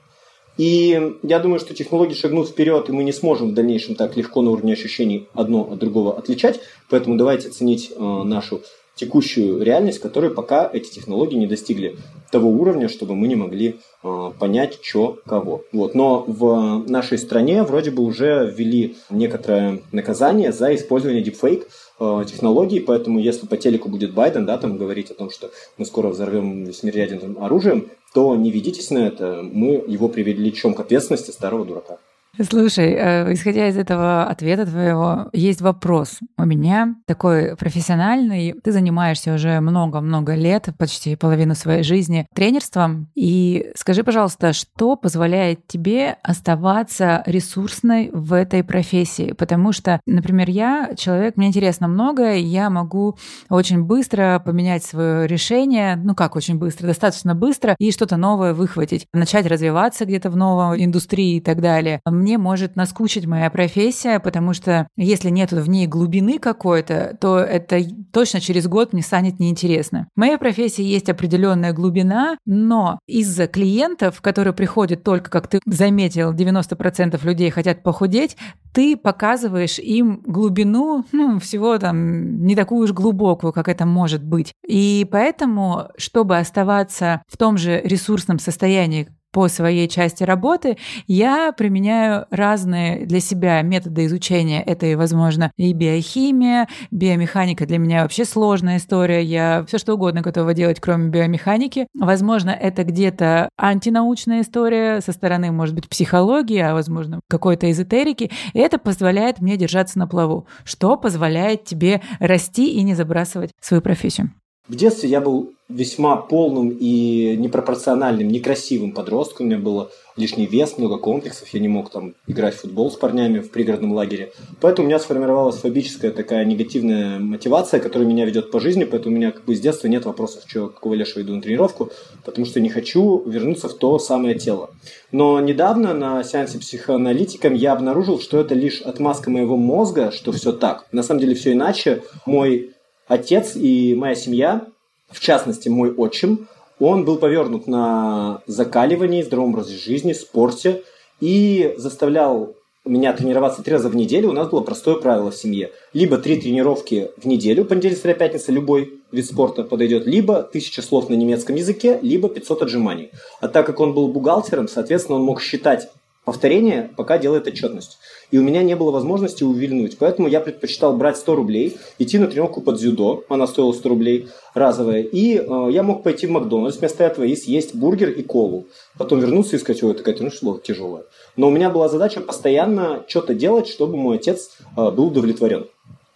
И я думаю, что технологии шагнут вперед, и мы не сможем в дальнейшем так легко на уровне ощущений одно от другого отличать. Поэтому давайте ценить э, нашу текущую реальность, которой пока эти технологии не достигли того уровня, чтобы мы не могли э, понять, что кого. Вот. Но в нашей стране вроде бы уже ввели некоторое наказание за использование deepfake э, технологий, поэтому если по телеку будет Байден, да, там говорить о том, что мы скоро взорвем ядерным оружием, то не ведитесь на это, мы его привлечем к ответственности старого дурака. Слушай, э, исходя из этого ответа твоего, есть вопрос у меня такой профессиональный. Ты занимаешься уже много-много лет, почти половину своей жизни тренерством. И скажи, пожалуйста, что позволяет тебе оставаться ресурсной в этой профессии? Потому что, например, я человек, мне интересно многое, я могу очень быстро поменять свое решение, ну как очень быстро, достаточно быстро, и что-то новое выхватить, начать развиваться где-то в новой индустрии и так далее мне может наскучить моя профессия, потому что если нет в ней глубины какой-то, то это точно через год мне станет неинтересно. В моей профессии есть определенная глубина, но из-за клиентов, которые приходят только, как ты заметил, 90% людей хотят похудеть, ты показываешь им глубину, ну, всего там не такую уж глубокую, как это может быть. И поэтому, чтобы оставаться в том же ресурсном состоянии, по своей части работы, я применяю разные для себя методы изучения. Это и, возможно, и биохимия, биомеханика для меня вообще сложная история. Я все что угодно готова делать, кроме биомеханики. Возможно, это где-то антинаучная история со стороны, может быть, психологии, а, возможно, какой-то эзотерики. И это позволяет мне держаться на плаву, что позволяет тебе расти и не забрасывать свою профессию. В детстве я был весьма полным и непропорциональным, некрасивым подростком. У меня был лишний вес, много комплексов. Я не мог там играть в футбол с парнями в пригородном лагере. Поэтому у меня сформировалась фобическая такая негативная мотивация, которая меня ведет по жизни. Поэтому у меня как бы с детства нет вопросов, что, какого лешего иду на тренировку, потому что не хочу вернуться в то самое тело. Но недавно на сеансе психоаналитиком я обнаружил, что это лишь отмазка моего мозга, что все так. На самом деле все иначе. Мой отец и моя семья, в частности мой отчим, он был повернут на закаливании, здоровом образе жизни, спорте и заставлял меня тренироваться три раза в неделю. У нас было простое правило в семье. Либо три тренировки в неделю, понедельник, среда, пятница, любой вид спорта подойдет, либо тысяча слов на немецком языке, либо 500 отжиманий. А так как он был бухгалтером, соответственно, он мог считать повторение, пока делает отчетность. И у меня не было возможности увильнуть. Поэтому я предпочитал брать 100 рублей, идти на тренировку под дзюдо, она стоила 100 рублей разовая, и э, я мог пойти в Макдональдс вместо этого и съесть бургер и колу. Потом вернуться и сказать, ой, такая тренировка была тяжелая. Но у меня была задача постоянно что-то делать, чтобы мой отец э, был удовлетворен.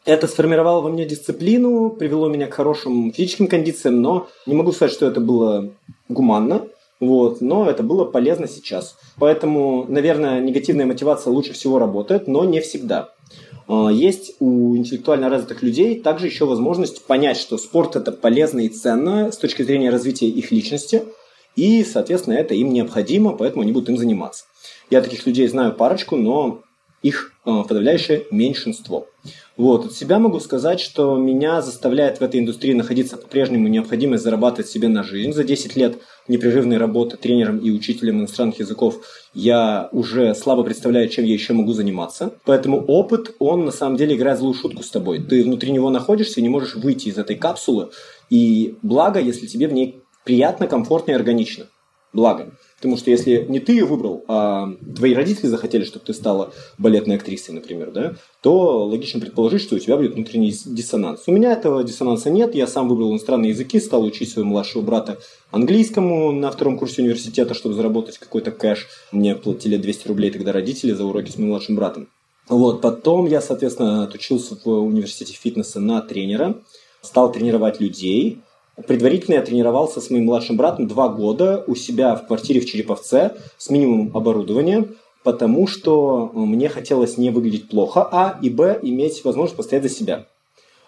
Это сформировало во мне дисциплину, привело меня к хорошим физическим кондициям, но не могу сказать, что это было гуманно. Вот, но это было полезно сейчас. Поэтому, наверное, негативная мотивация лучше всего работает, но не всегда. А, есть у интеллектуально развитых людей также еще возможность понять, что спорт это полезно и ценно с точки зрения развития их личности, и, соответственно, это им необходимо, поэтому они будут им заниматься. Я таких людей знаю парочку, но их подавляющее меньшинство. Вот. От себя могу сказать, что меня заставляет в этой индустрии находиться по-прежнему необходимость зарабатывать себе на жизнь. За 10 лет непрерывной работы тренером и учителем иностранных языков я уже слабо представляю, чем я еще могу заниматься. Поэтому опыт, он на самом деле играет злую шутку с тобой. Ты внутри него находишься и не можешь выйти из этой капсулы. И благо, если тебе в ней приятно, комфортно и органично. Благо. Потому что если не ты ее выбрал, а твои родители захотели, чтобы ты стала балетной актрисой, например, да, то логично предположить, что у тебя будет внутренний диссонанс. У меня этого диссонанса нет. Я сам выбрал иностранные языки, стал учить своего младшего брата английскому на втором курсе университета, чтобы заработать какой-то кэш. Мне платили 200 рублей тогда родители за уроки с моим младшим братом. Вот, потом я, соответственно, отучился в университете фитнеса на тренера, стал тренировать людей, Предварительно я тренировался с моим младшим братом два года у себя в квартире в Череповце с минимумом оборудования, потому что мне хотелось не выглядеть плохо, а и б иметь возможность постоять за себя.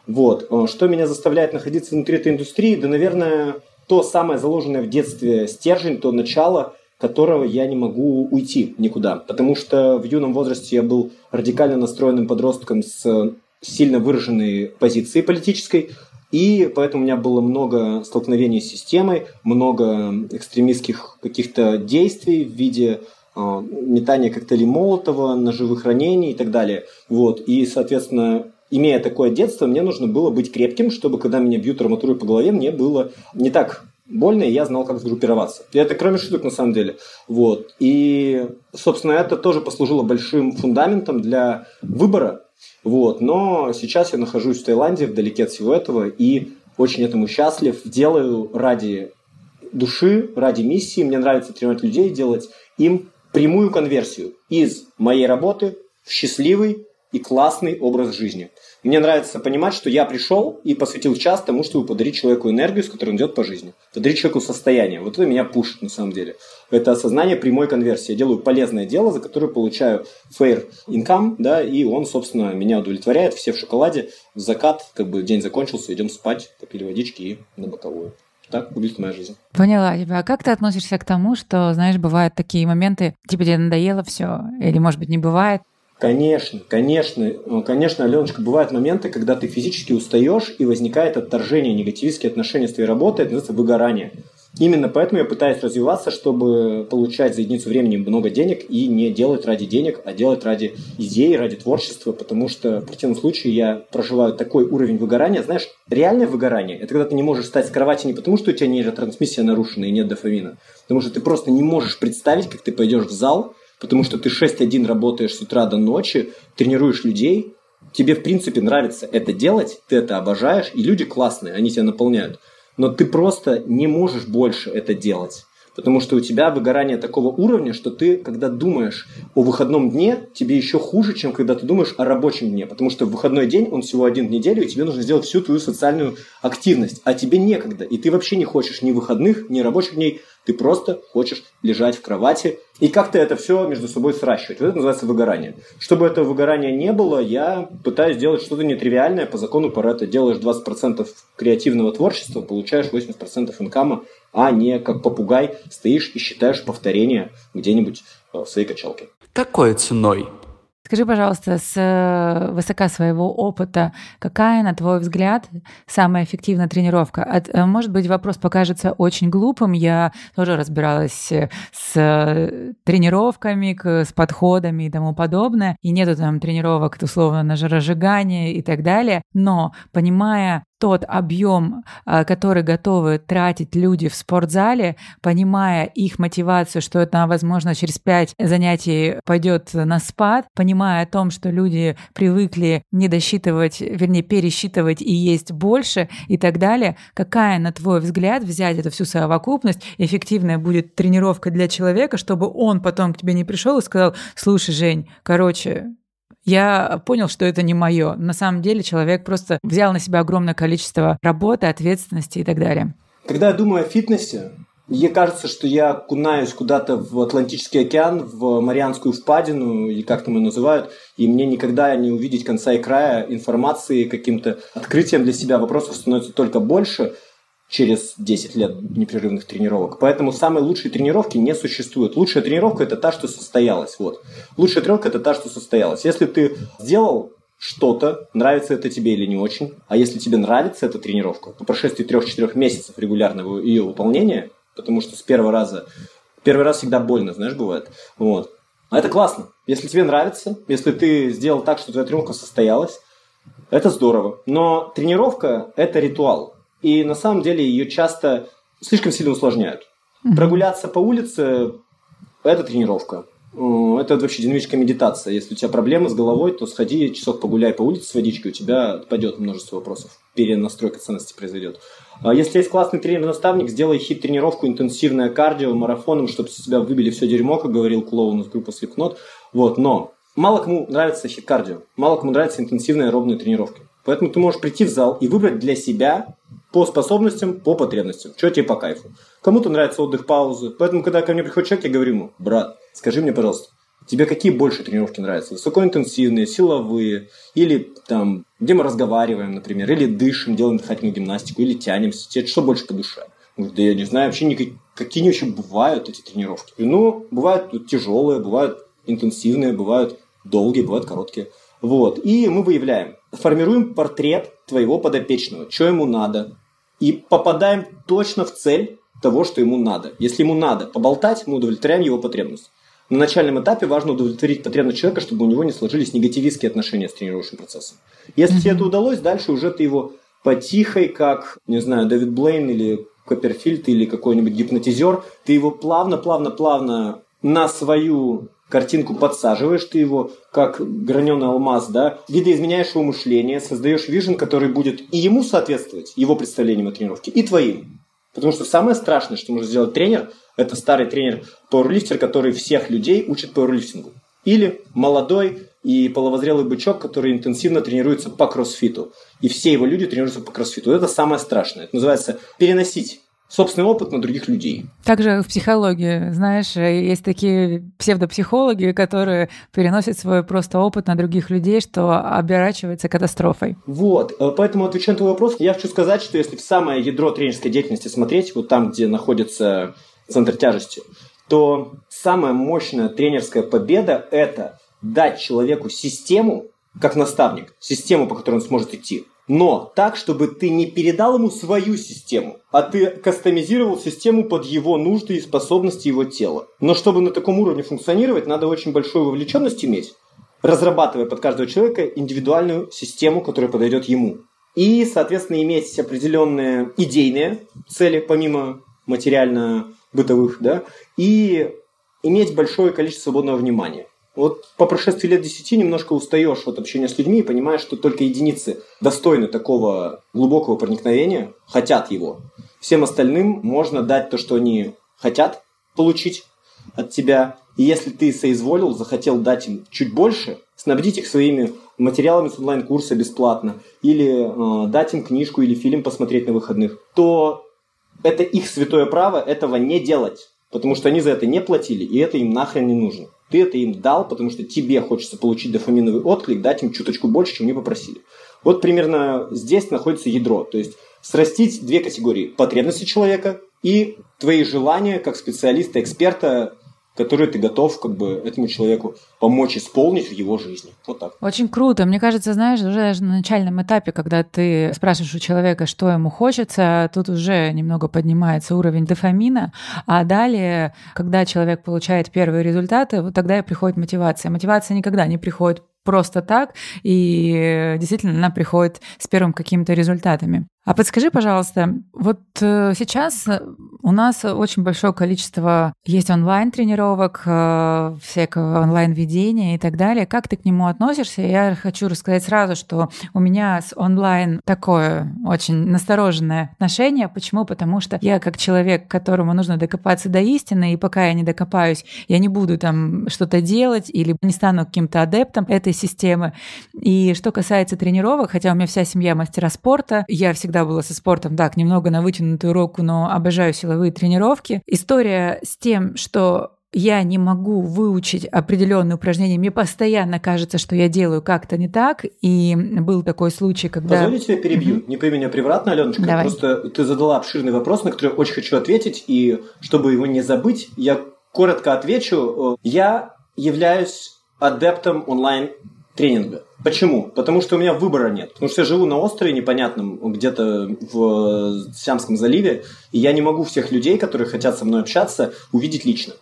Вот. Э, что меня заставляет находиться внутри этой индустрии? Да, наверное, то самое заложенное в детстве стержень, то начало, которого я не могу уйти никуда. Потому что в юном возрасте я был радикально настроенным подростком с сильно выраженной позицией политической, и поэтому у меня было много столкновений с системой, много экстремистских каких-то действий в виде э, метания коктейлей Молотова, ножевых ранений и так далее. Вот. И, соответственно, имея такое детство, мне нужно было быть крепким, чтобы когда меня бьют арматурой по голове, мне было не так больно, и я знал, как сгруппироваться. И это кроме шуток на самом деле. Вот. И, собственно, это тоже послужило большим фундаментом для выбора. Вот. Но сейчас я нахожусь в Таиланде, вдалеке от всего этого, и очень этому счастлив. Делаю ради души, ради миссии. Мне нравится тренировать людей, делать им прямую конверсию из моей работы в счастливый и классный образ жизни. Мне нравится понимать, что я пришел и посвятил час тому, чтобы подарить человеку энергию, с которой он идет по жизни. Подарить человеку состояние. Вот это меня пушит на самом деле. Это осознание прямой конверсии. Я делаю полезное дело, за которое получаю fair income, да, и он, собственно, меня удовлетворяет. Все в шоколаде, в закат, как бы день закончился, идем спать, попили водички и на боковую. Так выглядит моя жизнь. Поняла тебя. А как ты относишься к тому, что, знаешь, бывают такие моменты, типа тебе надоело все, или, может быть, не бывает? Конечно, конечно, конечно, Аленочка, бывают моменты, когда ты физически устаешь и возникает отторжение, негативистские отношения с твоей работой, это называется выгорание. Именно поэтому я пытаюсь развиваться, чтобы получать за единицу времени много денег и не делать ради денег, а делать ради идеи, ради творчества, потому что в противном случае я проживаю такой уровень выгорания. Знаешь, реальное выгорание – это когда ты не можешь встать с кровати не потому, что у тебя нейротрансмиссия нарушена и нет дофамина, потому что ты просто не можешь представить, как ты пойдешь в зал, потому что ты 6-1 работаешь с утра до ночи, тренируешь людей, тебе в принципе нравится это делать, ты это обожаешь, и люди классные, они тебя наполняют. Но ты просто не можешь больше это делать. Потому что у тебя выгорание такого уровня, что ты, когда думаешь о выходном дне, тебе еще хуже, чем когда ты думаешь о рабочем дне. Потому что в выходной день, он всего один в неделю, и тебе нужно сделать всю твою социальную активность. А тебе некогда. И ты вообще не хочешь ни выходных, ни рабочих дней. Ты просто хочешь лежать в кровати и как-то это все между собой сращивать. Вот это называется выгорание. Чтобы этого выгорания не было, я пытаюсь сделать что-то нетривиальное. По закону Паретта делаешь 20% креативного творчества, получаешь 80% инкама, а не как попугай стоишь и считаешь повторения где-нибудь в своей качалке. Какой ценой? Скажи, пожалуйста, с э, высока своего опыта, какая, на твой взгляд, самая эффективная тренировка? От, э, может быть, вопрос покажется очень глупым. Я тоже разбиралась э, с тренировками, с подходами и тому подобное. И нету там тренировок, условно, на жиросжигание и так далее. Но, понимая тот объем, а, который готовы тратить люди в спортзале, понимая их мотивацию, что это, возможно, через пять занятий пойдет на спад, понимая о том, что люди привыкли не досчитывать, вернее, пересчитывать и есть больше и так далее, какая, на твой взгляд, взять эту всю совокупность, эффективная будет тренировка для человека, чтобы он потом к тебе не пришел и сказал, слушай, Жень, короче, я понял, что это не мое. На самом деле человек просто взял на себя огромное количество работы, ответственности и так далее. Когда я думаю о фитнесе, мне кажется, что я кунаюсь куда-то в Атлантический океан, в Марианскую впадину, и как там ее называют, и мне никогда не увидеть конца и края информации, каким-то открытием для себя вопросов становится только больше – через 10 лет непрерывных тренировок. Поэтому самой лучшей тренировки не существует. Лучшая тренировка – это та, что состоялась. Вот. Лучшая тренировка – это та, что состоялась. Если ты сделал что-то, нравится это тебе или не очень, а если тебе нравится эта тренировка, по прошествии 3-4 месяцев регулярного ее выполнения, потому что с первого раза, первый раз всегда больно, знаешь, бывает, вот, а это классно. Если тебе нравится, если ты сделал так, что твоя тренировка состоялась, это здорово. Но тренировка – это ритуал. И на самом деле ее часто слишком сильно усложняют. Прогуляться по улице – это тренировка. Это вообще динамическая медитация. Если у тебя проблемы с головой, то сходи часок погуляй по улице с водичкой, у тебя отпадет множество вопросов. Перенастройка ценности произойдет. А если есть классный тренер-наставник, сделай хит-тренировку, интенсивное кардио, марафоном, чтобы с тебя выбили все дерьмо, как говорил клоун из группы Slipknot. Вот, но мало кому нравится хит-кардио, мало кому нравятся интенсивные аэробные тренировки. Поэтому ты можешь прийти в зал и выбрать для себя по способностям, по потребностям. Что тебе по кайфу. Кому-то нравится отдых, паузы. Поэтому, когда ко мне приходит человек, я говорю ему, брат, скажи мне, пожалуйста, Тебе какие больше тренировки нравятся? Высокоинтенсивные, силовые, или там, где мы разговариваем, например, или дышим, делаем дыхательную гимнастику, или тянемся. Тебе что больше по душе? Да я не знаю, вообще никак, какие вообще бывают эти тренировки. Ну, бывают тяжелые, бывают интенсивные, бывают долгие, бывают короткие. Вот. И мы выявляем, формируем портрет твоего подопечного, что ему надо. И попадаем точно в цель того, что ему надо. Если ему надо поболтать, мы удовлетворяем его потребность. На начальном этапе важно удовлетворить потребность человека, чтобы у него не сложились негативистские отношения с тренировочным процессом. Если mm-hmm. тебе это удалось, дальше уже ты его потихой, как, не знаю, Дэвид Блейн или Копперфильд или какой-нибудь гипнотизер, ты его плавно-плавно-плавно на свою картинку подсаживаешь ты его, как граненый алмаз, да, видоизменяешь его мышление, создаешь вижен, который будет и ему соответствовать, его представлениям о тренировке, и твоим. Потому что самое страшное, что может сделать тренер, это старый тренер пауэрлифтер, который всех людей учит пауэрлифтингу. Или молодой и половозрелый бычок, который интенсивно тренируется по кроссфиту. И все его люди тренируются по кроссфиту. Это самое страшное. Это называется переносить собственный опыт на других людей. Также в психологии, знаешь, есть такие псевдопсихологи, которые переносят свой просто опыт на других людей, что оборачивается катастрофой. Вот, э, поэтому отвечая на твой вопрос, я хочу сказать, что если в самое ядро тренерской деятельности смотреть, вот там, где находится центр тяжести, то самая мощная тренерская победа – это дать человеку систему, как наставник, систему, по которой он сможет идти – но так, чтобы ты не передал ему свою систему, а ты кастомизировал систему под его нужды и способности его тела. Но чтобы на таком уровне функционировать, надо очень большую вовлеченность иметь, разрабатывая под каждого человека индивидуальную систему, которая подойдет ему. И, соответственно, иметь определенные идейные цели, помимо материально-бытовых, да, и иметь большое количество свободного внимания. Вот по прошествии лет десяти немножко устаешь от общения с людьми и понимаешь, что только единицы достойны такого глубокого проникновения, хотят его. Всем остальным можно дать то, что они хотят получить от тебя. И если ты соизволил, захотел дать им чуть больше, снабдить их своими материалами с онлайн-курса бесплатно, или э, дать им книжку или фильм посмотреть на выходных, то это их святое право этого не делать, потому что они за это не платили, и это им нахрен не нужно. Ты это им дал, потому что тебе хочется получить дофаминовый отклик, дать им чуточку больше, чем они попросили. Вот примерно здесь находится ядро. То есть срастить две категории. Потребности человека и твои желания как специалиста, эксперта которые ты готов как бы этому человеку помочь исполнить в его жизни. Вот так. Очень круто. Мне кажется, знаешь, уже даже на начальном этапе, когда ты спрашиваешь у человека, что ему хочется, тут уже немного поднимается уровень дофамина, а далее, когда человек получает первые результаты, вот тогда и приходит мотивация. Мотивация никогда не приходит просто так, и действительно она приходит с первым какими-то результатами. А подскажи, пожалуйста, вот э, сейчас у нас очень большое количество есть онлайн-тренировок, э, всякого онлайн-ведения и так далее. Как ты к нему относишься? Я хочу рассказать сразу, что у меня с онлайн такое очень настороженное отношение. Почему? Потому что я как человек, которому нужно докопаться до истины, и пока я не докопаюсь, я не буду там что-то делать или не стану каким-то адептом этой системы. И что касается тренировок, хотя у меня вся семья мастера спорта, я всегда всегда было со спортом, так, немного на вытянутую руку, но обожаю силовые тренировки. История с тем, что я не могу выучить определенные упражнения, мне постоянно кажется, что я делаю как-то не так, и был такой случай, когда... Позволь, тебя перебью, mm-hmm. не пойми меня превратно, Аленочка, Давай. просто ты задала обширный вопрос, на который очень хочу ответить, и чтобы его не забыть, я коротко отвечу. Я являюсь адептом онлайн-тренинга. Почему? Потому что у меня выбора нет. Потому что я живу на острове непонятном, где-то в Сиамском заливе, и я не могу всех людей, которые хотят со мной общаться, увидеть лично.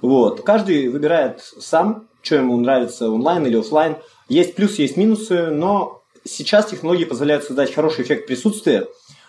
Вот. Каждый выбирает сам, что ему нравится онлайн или офлайн. Есть плюсы, есть минусы, но сейчас технологии позволяют создать хороший эффект присутствия.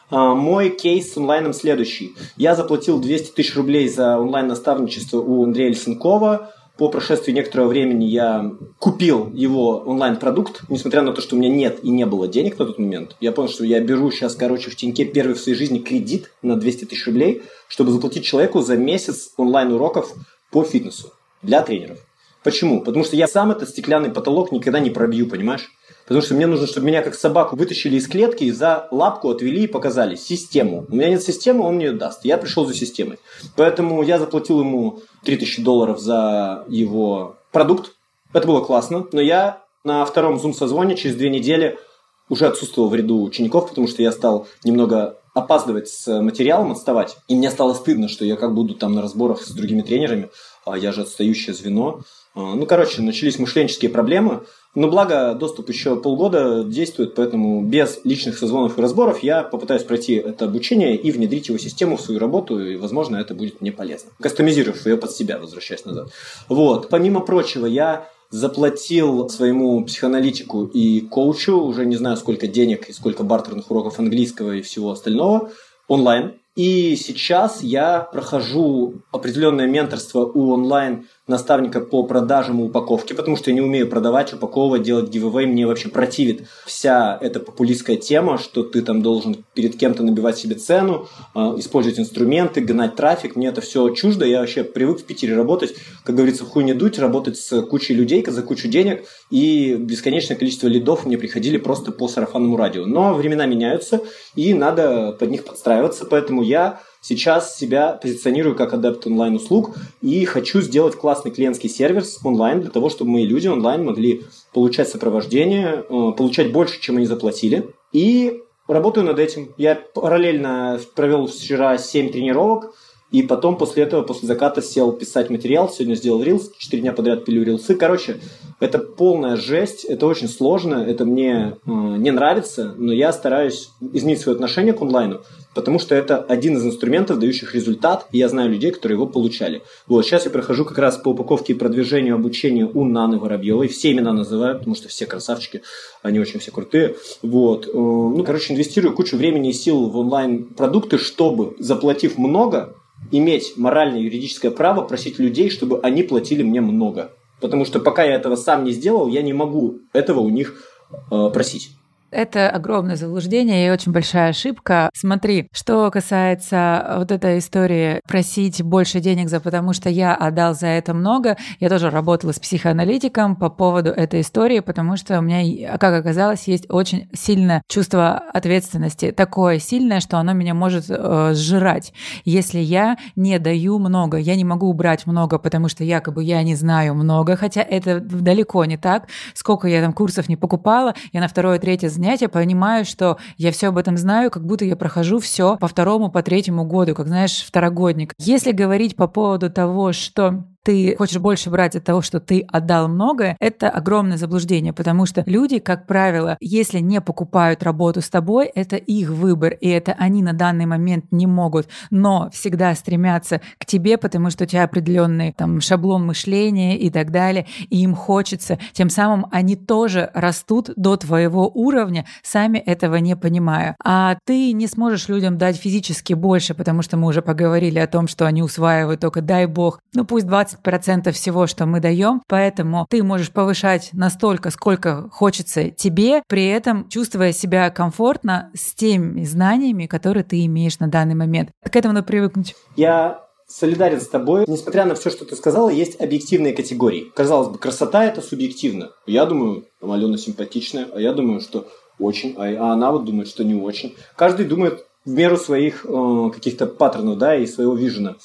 А, мой кейс с онлайном следующий. Я заплатил 200 тысяч рублей за онлайн-наставничество у Андрея Лисенкова по прошествии некоторого времени я купил его онлайн-продукт, несмотря на то, что у меня нет и не было денег на тот момент. Я понял, что я беру сейчас, короче, в Тиньке первый в своей жизни кредит на 200 тысяч рублей, чтобы заплатить человеку за месяц онлайн-уроков по фитнесу для тренеров. Почему? Потому что я сам этот стеклянный потолок никогда не пробью, понимаешь? Потому что мне нужно, чтобы меня как собаку вытащили из клетки и за лапку отвели и показали систему. У меня нет системы, он мне ее даст. Я пришел за системой. Поэтому я заплатил ему 3000 долларов за его продукт, это было классно, но я на втором Zoom-созвоне через две недели уже отсутствовал в ряду учеников, потому что я стал немного опаздывать с материалом, отставать. И мне стало стыдно, что я как буду там на разборах с другими тренерами, а я же отстающее звено. А, ну, короче, начались мышленческие проблемы. Но благо доступ еще полгода действует, поэтому без личных созвонов и разборов я попытаюсь пройти это обучение и внедрить его систему в свою работу, и, возможно, это будет мне полезно. Кастомизировав ее под себя, возвращаясь назад. Вот. Помимо прочего, я заплатил своему психоаналитику и коучу уже не знаю сколько денег и сколько бартерных уроков английского и всего остального онлайн. И сейчас я прохожу определенное менторство у онлайн наставника по продажам и упаковке, потому что я не умею продавать, упаковывать, делать гивэвэй. Мне вообще противит вся эта популистская тема, что ты там должен перед кем-то набивать себе цену, а, использовать инструменты, гнать трафик. Мне это все чуждо. Я вообще привык в Питере работать, как говорится, хуй не дуть, работать с кучей людей за кучу денег. И бесконечное количество лидов мне приходили просто по сарафанному радио. Но времена меняются, и надо под них подстраиваться. Поэтому я Сейчас себя позиционирую как адепт онлайн-услуг и хочу сделать классный клиентский сервис онлайн для того, чтобы мои люди онлайн могли получать сопровождение, э, получать больше, чем они заплатили. И работаю над этим. Я параллельно провел вчера 7 тренировок, и потом после этого, после заката сел писать материал. Сегодня сделал рилс, 4 дня подряд пилю рилсы. Короче, это полная жесть, это очень сложно, это мне э, не нравится, но я стараюсь изменить свое отношение к онлайну, потому что это один из инструментов, дающих результат, и я знаю людей, которые его получали. Вот, сейчас я прохожу как раз по упаковке и продвижению обучения у Наны Воробьевой, все имена называю, потому что все красавчики, они очень все крутые. Вот, э, ну, короче, инвестирую кучу времени и сил в онлайн-продукты, чтобы, заплатив много, иметь моральное юридическое право просить людей, чтобы они платили мне много. Потому что пока я этого сам не сделал, я не могу этого у них э, просить. Это огромное заблуждение и очень большая ошибка. Смотри, что касается вот этой истории просить больше денег за потому, что я отдал за это много, я тоже работала с психоаналитиком по поводу этой истории, потому что у меня, как оказалось, есть очень сильное чувство ответственности, такое сильное, что оно меня может э, сжирать. Если я не даю много, я не могу убрать много, потому что якобы я не знаю много, хотя это далеко не так. Сколько я там курсов не покупала, я на второе, третье занятия, понимаю, что я все об этом знаю, как будто я прохожу все по второму, по третьему году, как, знаешь, второгодник. Если говорить по поводу того, что ты хочешь больше брать от того, что ты отдал многое, это огромное заблуждение, потому что люди, как правило, если не покупают работу с тобой, это их выбор, и это они на данный момент не могут, но всегда стремятся к тебе, потому что у тебя определенный там шаблон мышления и так далее, и им хочется. Тем самым они тоже растут до твоего уровня, сами этого не понимая. А ты не сможешь людям дать физически больше, потому что мы уже поговорили о том, что они усваивают только дай бог, ну пусть 20 20% всего, что мы даем, поэтому ты можешь повышать настолько, сколько хочется тебе, при этом чувствуя себя комфортно с теми знаниями, которые ты имеешь на данный момент. К этому надо привыкнуть. Я солидарен с тобой. Несмотря на все, что ты сказала, есть объективные категории. Казалось бы, красота – это субъективно. Я думаю, там Алена симпатичная, а я думаю, что очень, а она вот думает, что не очень. Каждый думает в меру своих э, каких-то паттернов, да, и своего вижена.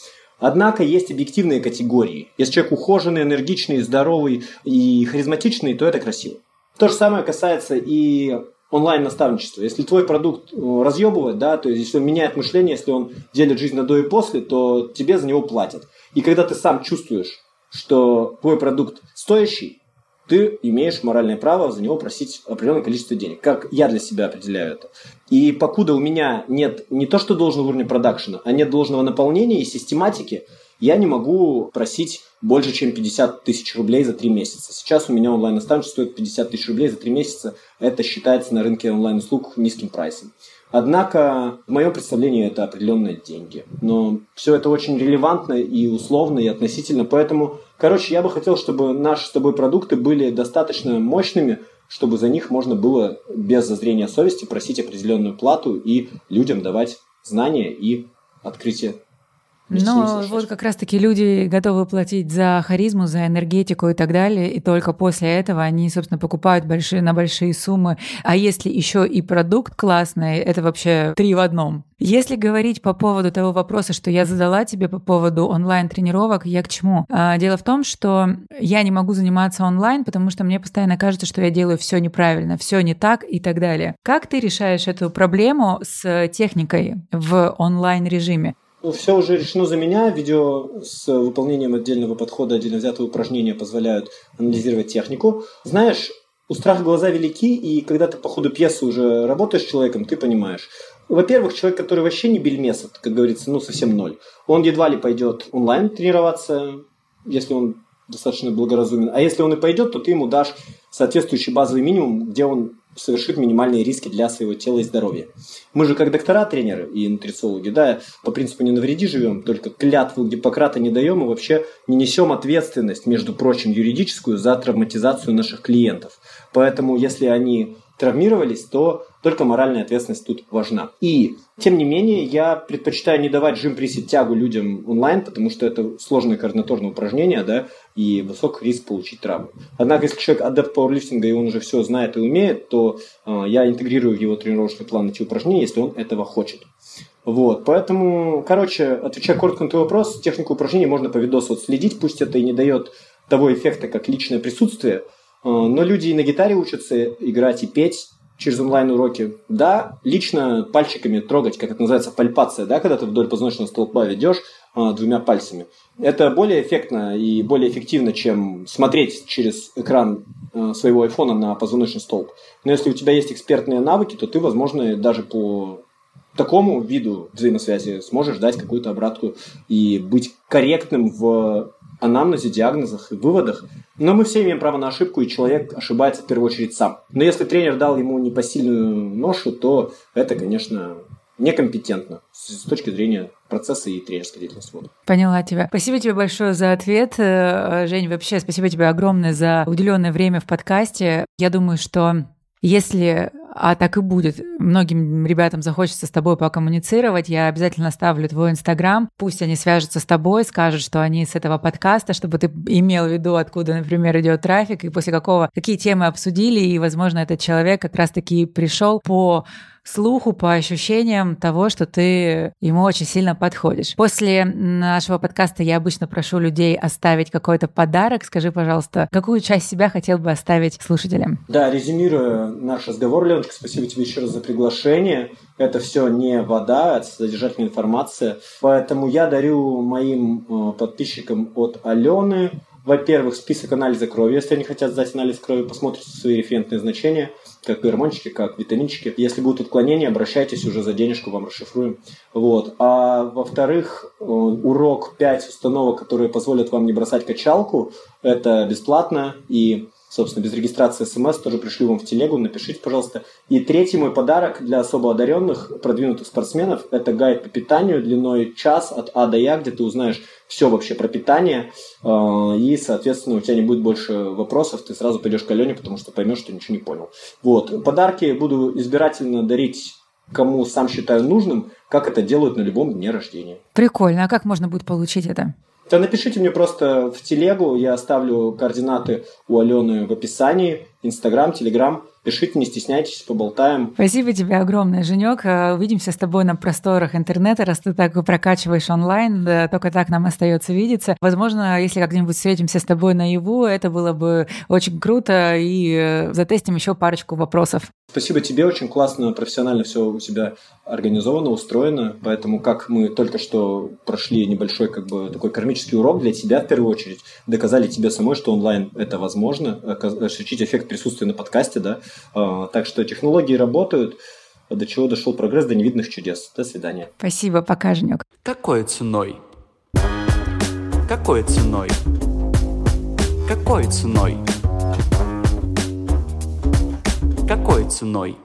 Однако есть объективные категории. Если человек ухоженный, энергичный, здоровый и харизматичный, то это красиво. То же самое касается и онлайн-наставничества. Если твой продукт э, разъебывает, да, то есть если он меняет мышление, если он делит жизнь на до и после, то тебе за него платят. И когда ты сам чувствуешь, что твой продукт стоящий, ты имеешь моральное право за него просить определенное количество денег. Как я для себя определяю это. И покуда у меня нет не то, что должного уровня продакшена, а нет должного наполнения и систематики, я не могу просить больше, чем 50 тысяч рублей за три месяца. Сейчас у меня онлайн-наставничество стоит 50 тысяч рублей за три месяца. Это считается на рынке онлайн-услуг низким прайсом. Однако, в моем представлении, это определенные деньги. Но все это очень релевантно и условно, и относительно. Поэтому, короче, я бы хотел, чтобы наши с тобой продукты были достаточно мощными, чтобы за них можно было без зазрения совести просить определенную плату и людям давать знания и открытие Но вот как раз-таки люди готовы платить за харизму, за энергетику и так далее, и только после этого они, собственно, покупают большие, на большие суммы. А если еще и продукт классный, это вообще три в одном. Если говорить по поводу того вопроса, что я задала тебе по поводу онлайн-тренировок, я к чему? А, дело в том, что я не могу заниматься онлайн, потому что мне постоянно кажется, что я делаю все неправильно, все не так и так далее. Как ты решаешь эту проблему с техникой в онлайн-режиме? Ну, все уже решено за меня. Видео с выполнением отдельного подхода, отдельно взятого упражнения позволяют анализировать технику. Знаешь, у страха глаза велики, и когда ты по ходу пьесы уже работаешь с человеком, ты понимаешь, во-первых, человек, который вообще не бельмес, как говорится, ну, совсем ноль, он едва ли пойдет онлайн тренироваться, если он достаточно благоразумен. А если он и пойдет, то ты ему дашь соответствующий базовый минимум, где он совершит минимальные риски для своего тела и здоровья. Мы же как доктора, тренеры и нутрициологи, да, по принципу не навреди живем, только клятву Гиппократа не даем и вообще не несем ответственность, между прочим, юридическую за травматизацию наших клиентов. Поэтому, если они травмировались, то только моральная ответственность тут важна. И, тем не менее, я предпочитаю не давать жим присед тягу людям онлайн, потому что это сложное координаторное упражнение, да, и высок риск получить травму. Однако, если человек адепт пауэрлифтинга, и он уже все знает и умеет, то э, я интегрирую в его тренировочный план эти упражнения, если он этого хочет. Вот, поэтому, короче, отвечая коротко на твой вопрос, технику упражнений можно по видосу вот следить, пусть это и не дает того эффекта, как личное присутствие, Э, но люди и на гитаре учатся играть и петь через онлайн-уроки. Да, лично пальчиками трогать, как это называется, пальпация, да, когда ты вдоль позвоночного столба ведешь а, двумя пальцами. Это более эффектно и более эффективно, чем смотреть через экран а, своего айфона на позвоночный столб. Но если у тебя есть экспертные навыки, то ты, возможно, даже по такому виду взаимосвязи сможешь дать какую-то обратку и быть корректным в анамнезе, диагнозах и выводах. Но мы все имеем право на ошибку, и человек ошибается в первую очередь сам. Но если тренер дал ему непосильную ношу, то это, конечно, некомпетентно с точки зрения процесса и тренерской деятельности. Вот. Поняла тебя. Спасибо тебе большое за ответ. Э, Жень, вообще спасибо тебе огромное за уделенное время в подкасте. Я думаю, что если а так и будет. Многим ребятам захочется с тобой покоммуницировать. Я обязательно оставлю твой инстаграм. Пусть они свяжутся с тобой, скажут, что они с этого подкаста, чтобы ты имел в виду, откуда, например, идет трафик, и после какого, какие темы обсудили, и, возможно, этот человек как раз-таки пришел по слуху, по ощущениям того, что ты ему очень сильно подходишь. После нашего подкаста я обычно прошу людей оставить какой-то подарок. Скажи, пожалуйста, какую часть себя хотел бы оставить слушателям? Да, резюмируя наш разговор, Леночка, спасибо тебе еще раз за приглашение. Это все не вода, это содержательная информация. Поэтому я дарю моим э, подписчикам от Алены во-первых, список анализа крови. Если они хотят сдать анализ крови, посмотрите свои референтные значения как гормончики, как витаминчики. Если будут отклонения, обращайтесь уже за денежку, вам расшифруем. Вот. А во-вторых, э, урок 5 установок, которые позволят вам не бросать качалку, это бесплатно и собственно, без регистрации смс тоже пришлю вам в телегу, напишите, пожалуйста. И третий мой подарок для особо одаренных, продвинутых спортсменов, это гайд по питанию длиной час от А до Я, где ты узнаешь все вообще про питание, э, и, соответственно, у тебя не будет больше вопросов, ты сразу пойдешь к Алене, потому что поймешь, что ничего не понял. Вот. Подарки буду избирательно дарить кому сам считаю нужным, как это делают на любом дне рождения. Прикольно. А как можно будет получить это? Да напишите мне просто в телегу, я оставлю координаты у Алены в описании, Инстаграм, Телеграм. Пишите, не стесняйтесь, поболтаем. Спасибо тебе огромное, Женек. Э, увидимся с тобой на просторах интернета, раз ты так прокачиваешь онлайн. Да, только так нам остается видеться. Возможно, если как-нибудь встретимся с тобой наяву, это было бы очень круто, и э, затестим еще парочку вопросов. Спасибо тебе, очень классно, профессионально все у тебя организовано, устроено. Поэтому, как мы только что прошли небольшой как бы такой кармический урок для тебя в первую очередь, доказали тебе самой, что онлайн это возможно, ощутить эффект присутствия на подкасте, да, так что технологии работают. До чего дошел прогресс, до невидных чудес. До свидания. Спасибо, пока, Женек. Какой ценой? Какой ценой? Какой ценой? Какой ценой?